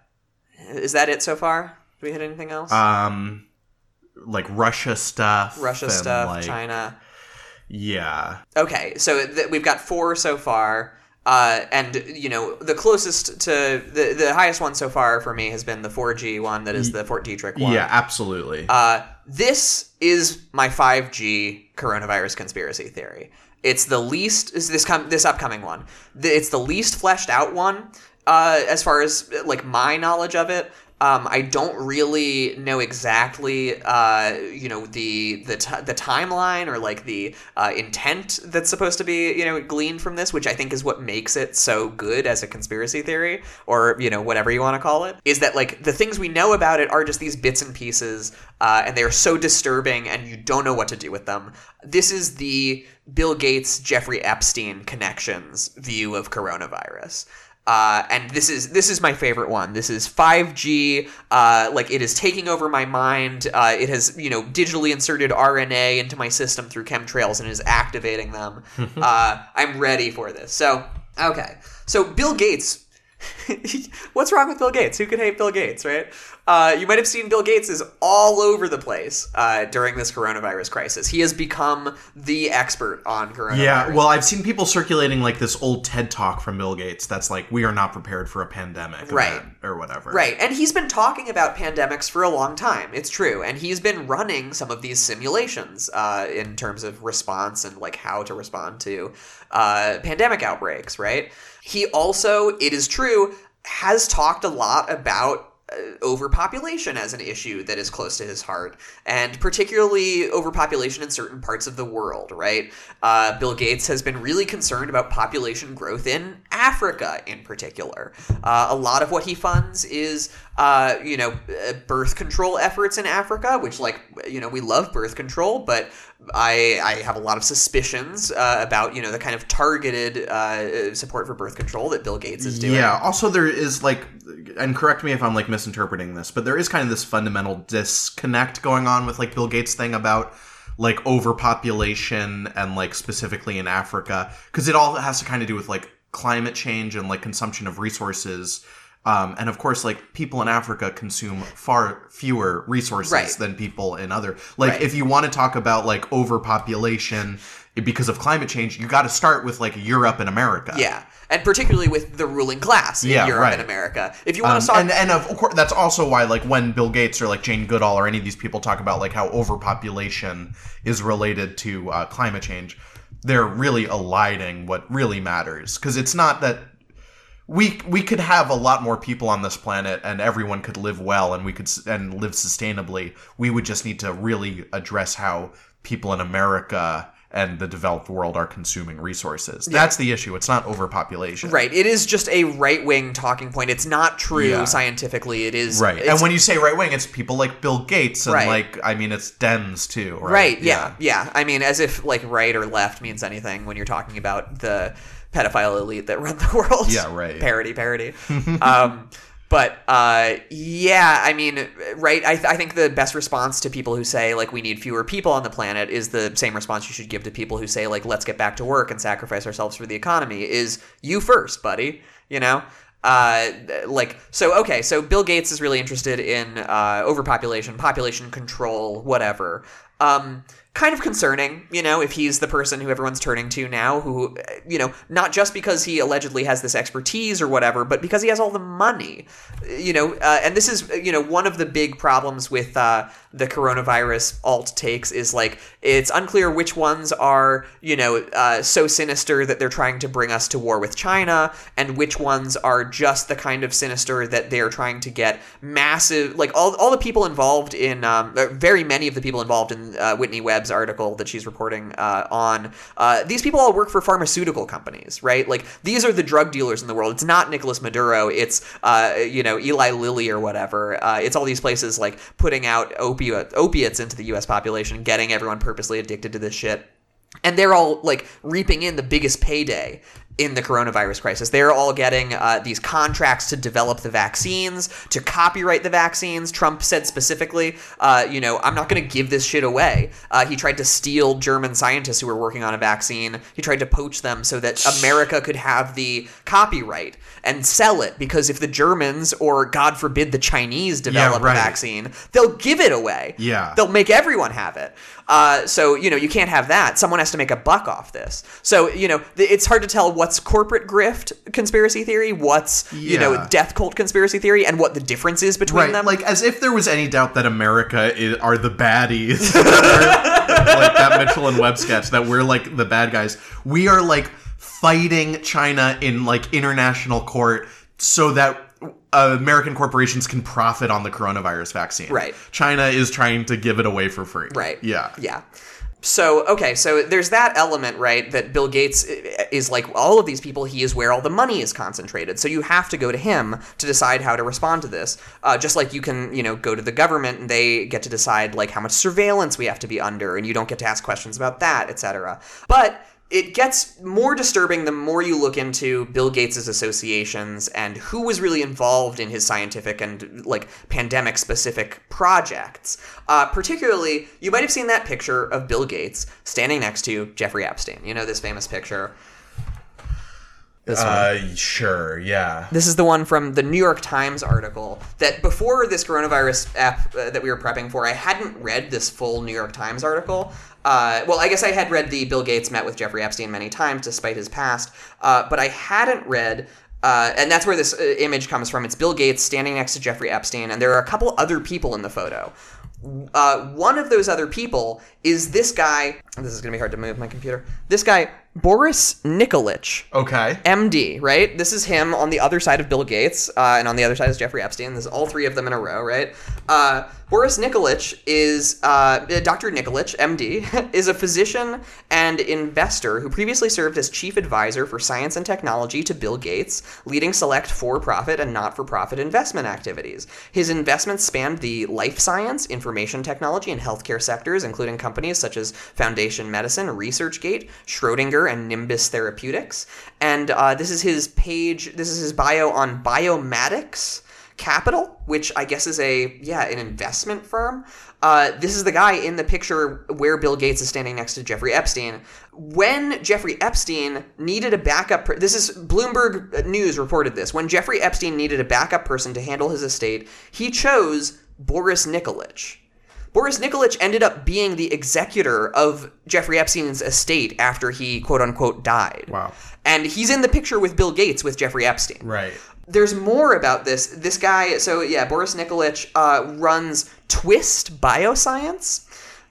Is that it so far? Do we hit anything else? Um, like Russia stuff. Russia stuff, like- China. Yeah. Okay, so th- we've got four so far. Uh, and you know the closest to the the highest one so far for me has been the 4G one that is the Fort Detrick one. Yeah, absolutely. Uh, this is my 5G coronavirus conspiracy theory. It's the least is this com- this upcoming one. It's the least fleshed out one uh, as far as like my knowledge of it. Um, I don't really know exactly, uh, you know, the the t- the timeline or like the uh, intent that's supposed to be, you know, gleaned from this, which I think is what makes it so good as a conspiracy theory, or you know, whatever you want to call it. Is that like the things we know about it are just these bits and pieces, uh, and they are so disturbing, and you don't know what to do with them. This is the Bill Gates Jeffrey Epstein connections view of coronavirus. Uh, and this is this is my favorite one. This is 5G. Uh, like it is taking over my mind. Uh, it has you know digitally inserted RNA into my system through chemtrails and is activating them. uh, I'm ready for this. So Okay. So Bill Gates. What's wrong with Bill Gates? Who could hate Bill Gates, right? Uh, you might have seen Bill Gates is all over the place uh, during this coronavirus crisis. He has become the expert on coronavirus. Yeah, well, I've seen people circulating like this old TED talk from Bill Gates that's like, "We are not prepared for a pandemic," Right. event," or whatever. Right, and he's been talking about pandemics for a long time. It's true, and he's been running some of these simulations uh, in terms of response and like how to respond to uh, pandemic outbreaks. Right. He also, it is true, has talked a lot about. Uh, overpopulation as an issue that is close to his heart, and particularly overpopulation in certain parts of the world, right? Uh, Bill Gates has been really concerned about population growth in Africa in particular. Uh, a lot of what he funds is, uh, you know, uh, birth control efforts in Africa, which, like, you know, we love birth control, but I, I have a lot of suspicions uh, about, you know, the kind of targeted uh, support for birth control that Bill Gates is doing. Yeah. Also, there is like, and correct me if I'm like misinterpreting this, but there is kind of this fundamental disconnect going on with like Bill Gates' thing about like overpopulation and like specifically in Africa because it all has to kind of do with like climate change and like consumption of resources. Um, and of course, like people in Africa consume far fewer resources Right. than people in other. Like, Right. if you want to talk about like overpopulation because of climate change, you got to start with like Europe and America. Yeah, and particularly with the ruling class in Yeah, Europe right. and America. If you want Um, to talk, and and of course that's also why like when Bill Gates or like Jane Goodall or any of these people talk about like how overpopulation is related to uh, climate change, they're really eliding what really matters because it's not that we we could have a lot more people on this planet and everyone could live well and we could and live sustainably. We would just need to really address how people in America and the developed world are consuming resources. Yeah. That's the issue. It's not overpopulation. right, it is just a right wing talking point. It's not true Yeah. scientifically. It is Right. And when you say right wing, it's people like Bill Gates and Right. like I mean it's Dems too, right? Right. yeah, yeah. I mean, as if like right or left means anything when you're talking about the pedophile elite that run the world. Yeah, right. parody, parody. um, but uh, yeah, I mean, right. I, I think the best response to people who say like we need fewer people on the planet is the same response you should give to people who say like let's get back to work and sacrifice ourselves for the economy. Is you first, buddy. You know. Uh, like so okay so bill gates is really interested in uh, overpopulation population control whatever um, kind of concerning, you know, if he's the person who everyone's turning to now, who, uh, you know, not just because he allegedly has this expertise or whatever, but because he has all the money, you know, uh, and this is, you know, one of the big problems with uh, the coronavirus alt takes is like it's unclear which ones are, you know, uh, so sinister that they're trying to bring us to war with China, and which ones are just the kind of sinister that they're trying to get massive, like all, all the people involved in, um, uh, very many of the people involved in uh, Whitney Webb's article that she's reporting uh, on, uh, these people all work for pharmaceutical companies, right? Like these are the drug dealers in the world. It's not Nicolas Maduro. It's, uh, you know, Eli Lilly or whatever. Uh, it's all these places like putting out opi- opiates into the U.S. population, getting everyone purposely addicted to this shit and they're all like reaping in the biggest payday in the coronavirus crisis. They're all getting uh, these contracts to develop the vaccines, to copyright the vaccines. Trump said specifically, uh, you know, I'm not going to give this shit away. Uh, he tried to steal German scientists who were working on a vaccine. He tried to poach them so that America could have the copyright and sell it because if the Germans or God forbid the Chinese develop right. a vaccine, they'll give it away. Yeah. They'll make everyone have it. Uh, so you know you can't have that. Someone has to make a buck off this. So you know th- it's hard to tell what's corporate grift conspiracy theory, what's you know death cult conspiracy theory, and what the difference is between Right, them. like as if there was any doubt that America is, are the baddies, like that Mitchell and Webb sketch. That we're like the bad guys. We are like fighting China in like international court so that American corporations can profit on the coronavirus vaccine. Right. China is trying to give it away for free. Right. Yeah. Yeah. So, okay, so there's that element, right? That Bill Gates is like all of these people, he is where all the money is concentrated. So you have to go to him to decide how to respond to this. Uh, just like you can, you know, go to the government and they get to decide like how much surveillance we have to be under, and you don't get to ask questions about that, etc. But it gets more disturbing the more you look into Bill Gates' associations and who was really involved in his scientific and like pandemic specific projects. Uh, particularly, you might have seen that picture of Bill Gates standing next to Jeffrey Epstein. You know this famous picture. This uh, sure, yeah. This is the one from the New York Times article that before this coronavirus app uh, that we were prepping for, I hadn't read this full New York Times article. Uh, well, I guess I had read the Bill Gates met with Jeffrey Epstein many times despite his past, uh, but I hadn't read. Uh, and that's where this uh, image comes from. It's Bill Gates standing next to Jeffrey Epstein, and there are a couple other people in the photo. Uh, one of those other people is this guy. This is going to be hard to move my computer. This guy, Boris Nikolic. Okay. MD, right? This is him on the other side of Bill Gates, uh, and on the other side is Jeffrey Epstein. This is all three of them in a row, right? Uh, Boris Nikolic is uh, Dr. Nikolic, MD, is a physician and investor who previously served as chief advisor for science and technology to Bill Gates, leading select for-profit and not-for-profit investment activities. His investments spanned the life science, information technology, and healthcare sectors, including companies such as Foundation Medicine, ResearchGate, Schrodinger, and Nimbus Therapeutics. And uh, this is his page. This is his bio on Biomatics. Capital, which I guess is a yeah an investment firm. Uh, this is the guy in the picture where Bill Gates is standing next to Jeffrey Epstein. When Jeffrey Epstein needed a backup, per- this is Bloomberg News reported this. When Jeffrey Epstein needed a backup person to handle his estate, he chose Boris Nikolic. Boris Nikolic ended up being the executor of Jeffrey Epstein's estate after he quote unquote died. Wow. And he's in the picture with Bill Gates with Jeffrey Epstein. Right. There's more about this. This guy, so yeah, Boris Nikolic uh, runs Twist Bioscience.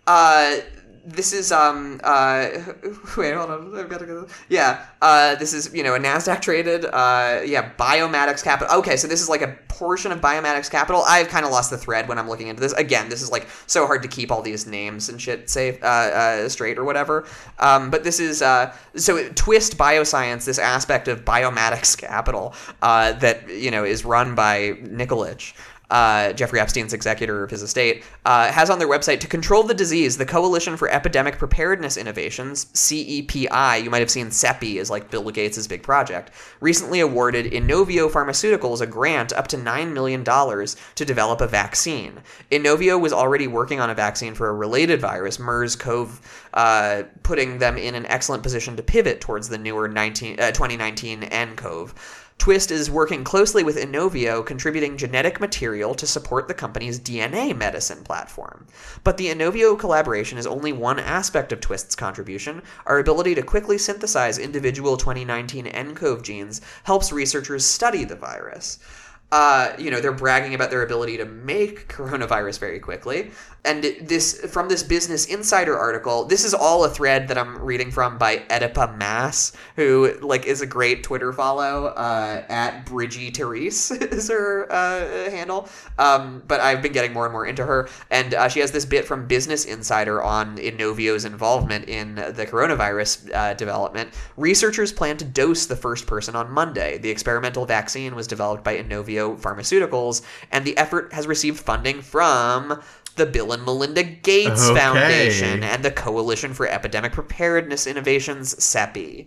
Uh, this is um uh wait hold on I've got to go. Yeah uh this is you know a Nasdaq traded uh yeah Biomatics Capital. Okay so this is like a portion of Biomatics Capital. I've kind of lost the thread when I'm looking into this. Again this is like so hard to keep all these names and shit safe uh, uh straight or whatever. Um but this is uh so Twist Bioscience this aspect of Biomatics Capital uh that you know is run by Nikolic uh, Jeffrey Epstein's executor of his estate, uh, has on their website to control the disease, the Coalition for Epidemic Preparedness Innovations, CEPI, you might have seen CEPI is like Bill Gates' big project, recently awarded Inovio Pharmaceuticals a grant up to $9 million to develop a vaccine. Inovio was already working on a vaccine for a related virus, MERS-CoV, uh, putting them in an excellent position to pivot towards the newer 19, uh, 2019 nCoV. Twist is working closely with Inovio, contributing genetic material to support the company's DNA medicine platform. But the Inovio collaboration is only one aspect of Twist's contribution. Our ability to quickly synthesize individual 2019 nCoV genes helps researchers study the virus. Uh, you know, they're bragging about their ability to make coronavirus very quickly. And this, from this Business Insider article, this is all a thread that I'm reading from by Oedipa Mass, who like is a great Twitter follow. Uh, at Bridgie Therese is her uh, handle. Um, but I've been getting more and more into her, and uh, she has this bit from Business Insider on Inovio's involvement in the coronavirus uh, development. Researchers plan to dose the first person on Monday. The experimental vaccine was developed by innovio Pharmaceuticals, and the effort has received funding from the Bill and Melinda Gates Okay. Foundation and the Coalition for Epidemic Preparedness Innovations, CEPI.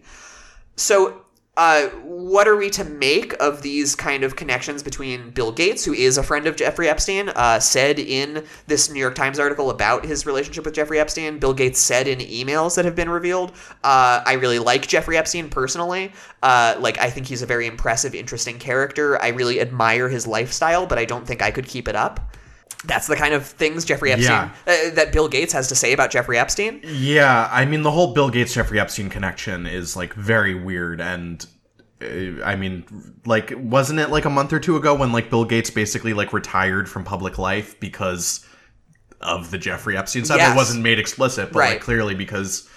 So, uh, what are we to make of these kind of connections between Bill Gates, who is a friend of Jeffrey Epstein, uh, said in this New York Times article about his relationship with Jeffrey Epstein? Bill Gates said in emails that have been revealed, uh, I really like Jeffrey Epstein personally. Uh, like, I think he's a very impressive, interesting character. I really admire his lifestyle, but I don't think I could keep it up. That's the kind of things Jeffrey Epstein, Yeah. uh, that Bill Gates has to say about Jeffrey Epstein. Yeah, I mean the whole Bill Gates Jeffrey Epstein connection is like very weird and uh, I mean like wasn't it like a month or two ago when like Bill Gates basically like retired from public life because of the Jeffrey Epstein stuff? Yes. It wasn't made explicit, but Right. like clearly because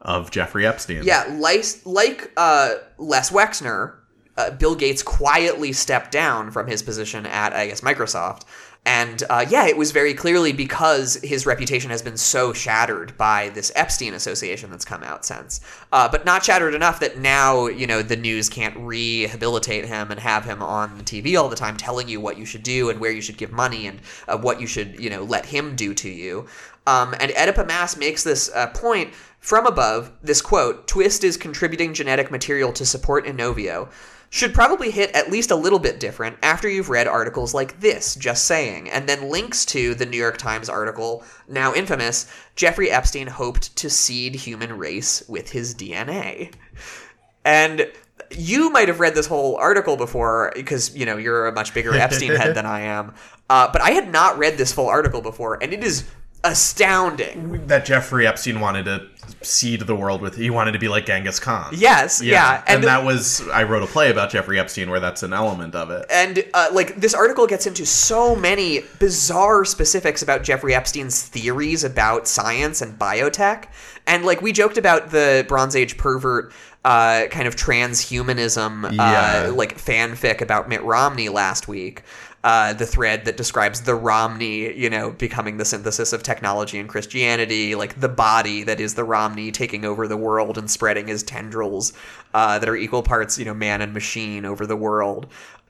of Jeffrey Epstein. Yeah, like, like uh, Les Wexner, uh, Bill Gates quietly stepped down from his position at, I guess, Microsoft. And uh, yeah, it was very clearly because his reputation has been so shattered by this Epstein association that's come out since. Uh, but not shattered enough that now, you know, the news can't rehabilitate him and have him on the TV all the time telling you what you should do and where you should give money and uh, what you should, you know, let him do to you. Um, and Oedipa Mass makes this uh, point from above. This quote Twist is contributing genetic material to support Inovio. Should probably hit at least a little bit different after you've read articles like this, just saying, and then links to the New York Times article, now infamous Jeffrey Epstein hoped to seed human race with his DNA. And you might have read this whole article before because you know you're a much bigger Epstein head than I am. Uh, but I had not read this full article before, and it is astounding. That Jeffrey Epstein wanted to seed the world with. He wanted to be like Genghis Khan. Yes, yeah, and, and- that was I wrote a play about Jeffrey Epstein where that's an element of it. And uh, like this article gets into so many bizarre specifics about Jeffrey Epstein's theories about science and biotech. And like we joked about the Bronze Age pervert uh, kind of transhumanism Yeah. uh, like fanfic about Mitt Romney last week. Uh, the thread that describes the Romney, you know, becoming the synthesis of technology and Christianity, like the body that is the Romney taking over the world and spreading his tendrils uh, that are equal parts, you know, man and machine over the world.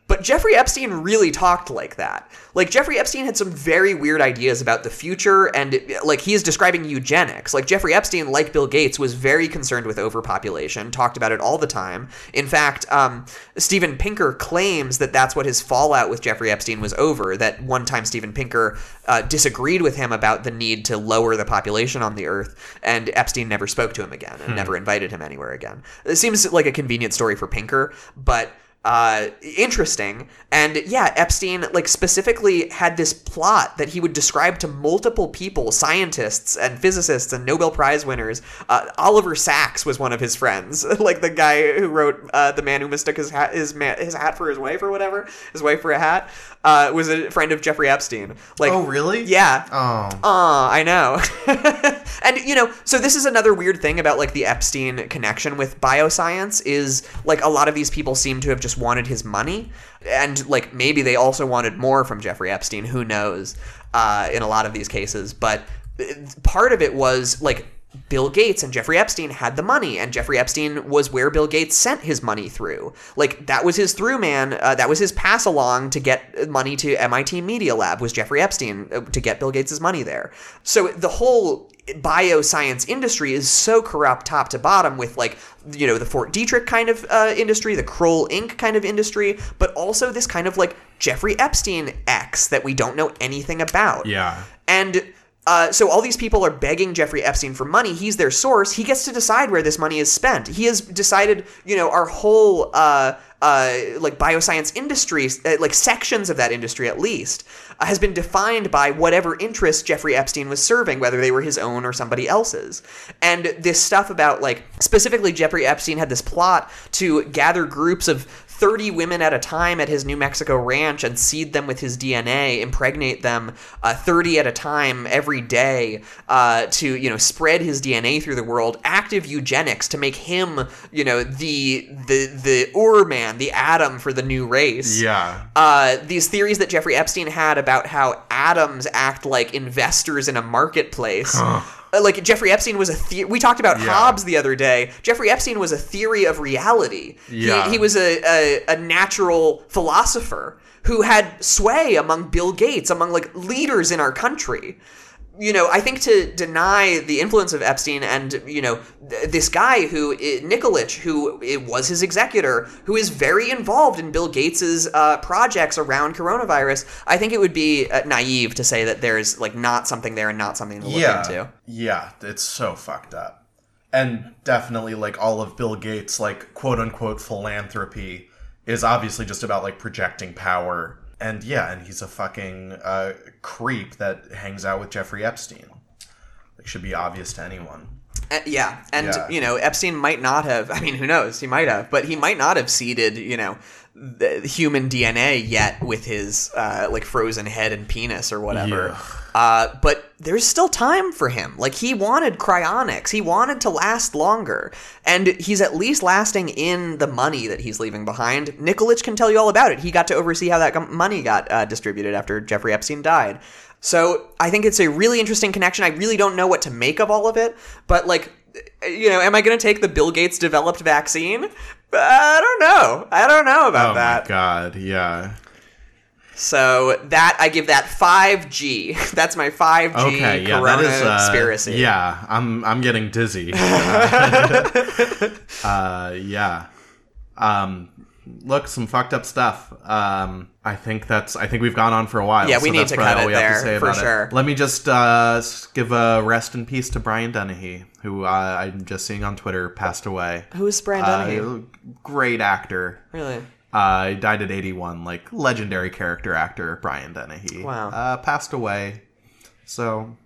But Jeffrey Epstein really talked like that. Like Jeffrey Epstein had some very weird ideas about the future and like he is describing eugenics. Like Jeffrey Epstein like Bill Gates was very concerned with overpopulation, talked about it all the time. In fact, um, Steven Pinker claims that that's what his fallout with Jeffrey Epstein was over, that one time Steven Pinker uh, disagreed with him about the need to lower the population on the earth and Epstein never spoke to him again and Hmm. never invited him anywhere again. It seems like a convenient story for Pinker, but uh, interesting. And yeah, Epstein like specifically had this plot that he would describe to multiple people, scientists and physicists and Nobel Prize winners. Uh, Oliver Sacks was one of his friends, like the guy who wrote uh, "The Man Who Mistook His Hat His, his Hat for His Wife" or whatever, his wife for a hat. Uh, was a friend of Jeffrey Epstein. Like, Oh, really? Yeah. Oh. Aw, I know. and you know, so this is another weird thing about like the Epstein connection with bioscience is like a lot of these people seem to have just wanted his money, and like maybe they also wanted more from Jeffrey Epstein. Who knows? Uh, in a lot of these cases, but uh, part of it was like Bill Gates and Jeffrey Epstein had the money, and Jeffrey Epstein was where Bill Gates sent his money through. Like that was his through man. Uh, that was his pass along to get money to MIT Media Lab. Was Jeffrey Epstein uh, to get Bill Gates' money there? So the whole bioscience industry is so corrupt top to bottom with like you know the Fort Detrick kind of uh, industry, the Kroll Inc. kind of industry, but also this kind of like Jeffrey Epstein X that we don't know anything about. Yeah. And uh, so all these people are begging Jeffrey Epstein for money. He's their source. He gets to decide where this money is spent. He has decided, you know, our whole uh, uh, like bioscience industry, uh, like sections of that industry at least, uh, has been defined by whatever interests Jeffrey Epstein was serving, whether they were his own or somebody else's. And this stuff about like specifically Jeffrey Epstein had this plot to gather groups of 30 women at a time at his New Mexico ranch and seed them with his DNA, impregnate them uh, 30 at a time every day uh, to, you know, spread his DNA through the world. Active eugenics to make him, you know, the the the Ur man, the Adam for the new race. Yeah. Uh, these theories that Jeffrey Epstein had about how atoms act like investors in a marketplace. Uh, Uh, like Jeffrey Epstein was a the- we talked about Yeah. Hobbes the other day. Jeffrey Epstein was a theory of reality. Yeah. He, he was a, a, a natural philosopher who had sway among Bill Gates, among like leaders in our country. You know, I think to deny the influence of Epstein and, you know, th- this guy who, i- Nikolic, who it was his executor, who is very involved in Bill Gates's uh, projects around coronavirus, I think it would be uh, naive to say that there's like not something there and not something to look yeah. into. Yeah, it's so fucked up. And definitely like all of Bill Gates like quote unquote philanthropy is obviously just about like projecting power. And yeah, and he's a fucking uh, creep that hangs out with Jeffrey Epstein. It should be obvious to anyone. Uh, yeah, and Yeah. you know Epstein might not have. I mean, who knows? He might have, but he might not have seeded you know the human DNA yet with his uh, like frozen head and penis or whatever. Uh, but there's still time for him. Like he wanted cryonics. He wanted to last longer, and he's at least lasting in the money that he's leaving behind. Nikolic can tell you all about it. He got to oversee how that money got uh, distributed after Jeffrey Epstein died. So I think it's a really interesting connection. I really don't know what to make of all of it, but like, you know, am I going to take the Bill Gates developed vaccine? I don't know. I don't know about oh that. god, yeah. So that I give that five G. That's my five G Okay, yeah, Corona that is uh, conspiracy. Yeah, I'm I'm getting dizzy. uh, yeah. Um look, some fucked up stuff. Um, I think that's. I think we've gone on for a while. Yeah, we so need to cut it there, for about it. sure. Let me just uh, give a rest in peace to Brian Dennehy, who uh, I'm just seeing on Twitter passed away. Who's Brian Uh, Dennehy? great actor. Really? Uh, he died at 81. Like legendary character actor Brian Dennehy. Wow. Uh, passed away. So.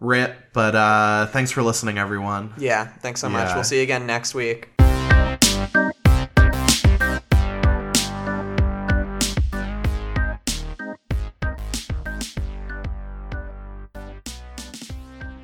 Rip, but uh, thanks for listening, everyone. Yeah, thanks so much. Yeah. We'll see you again next week.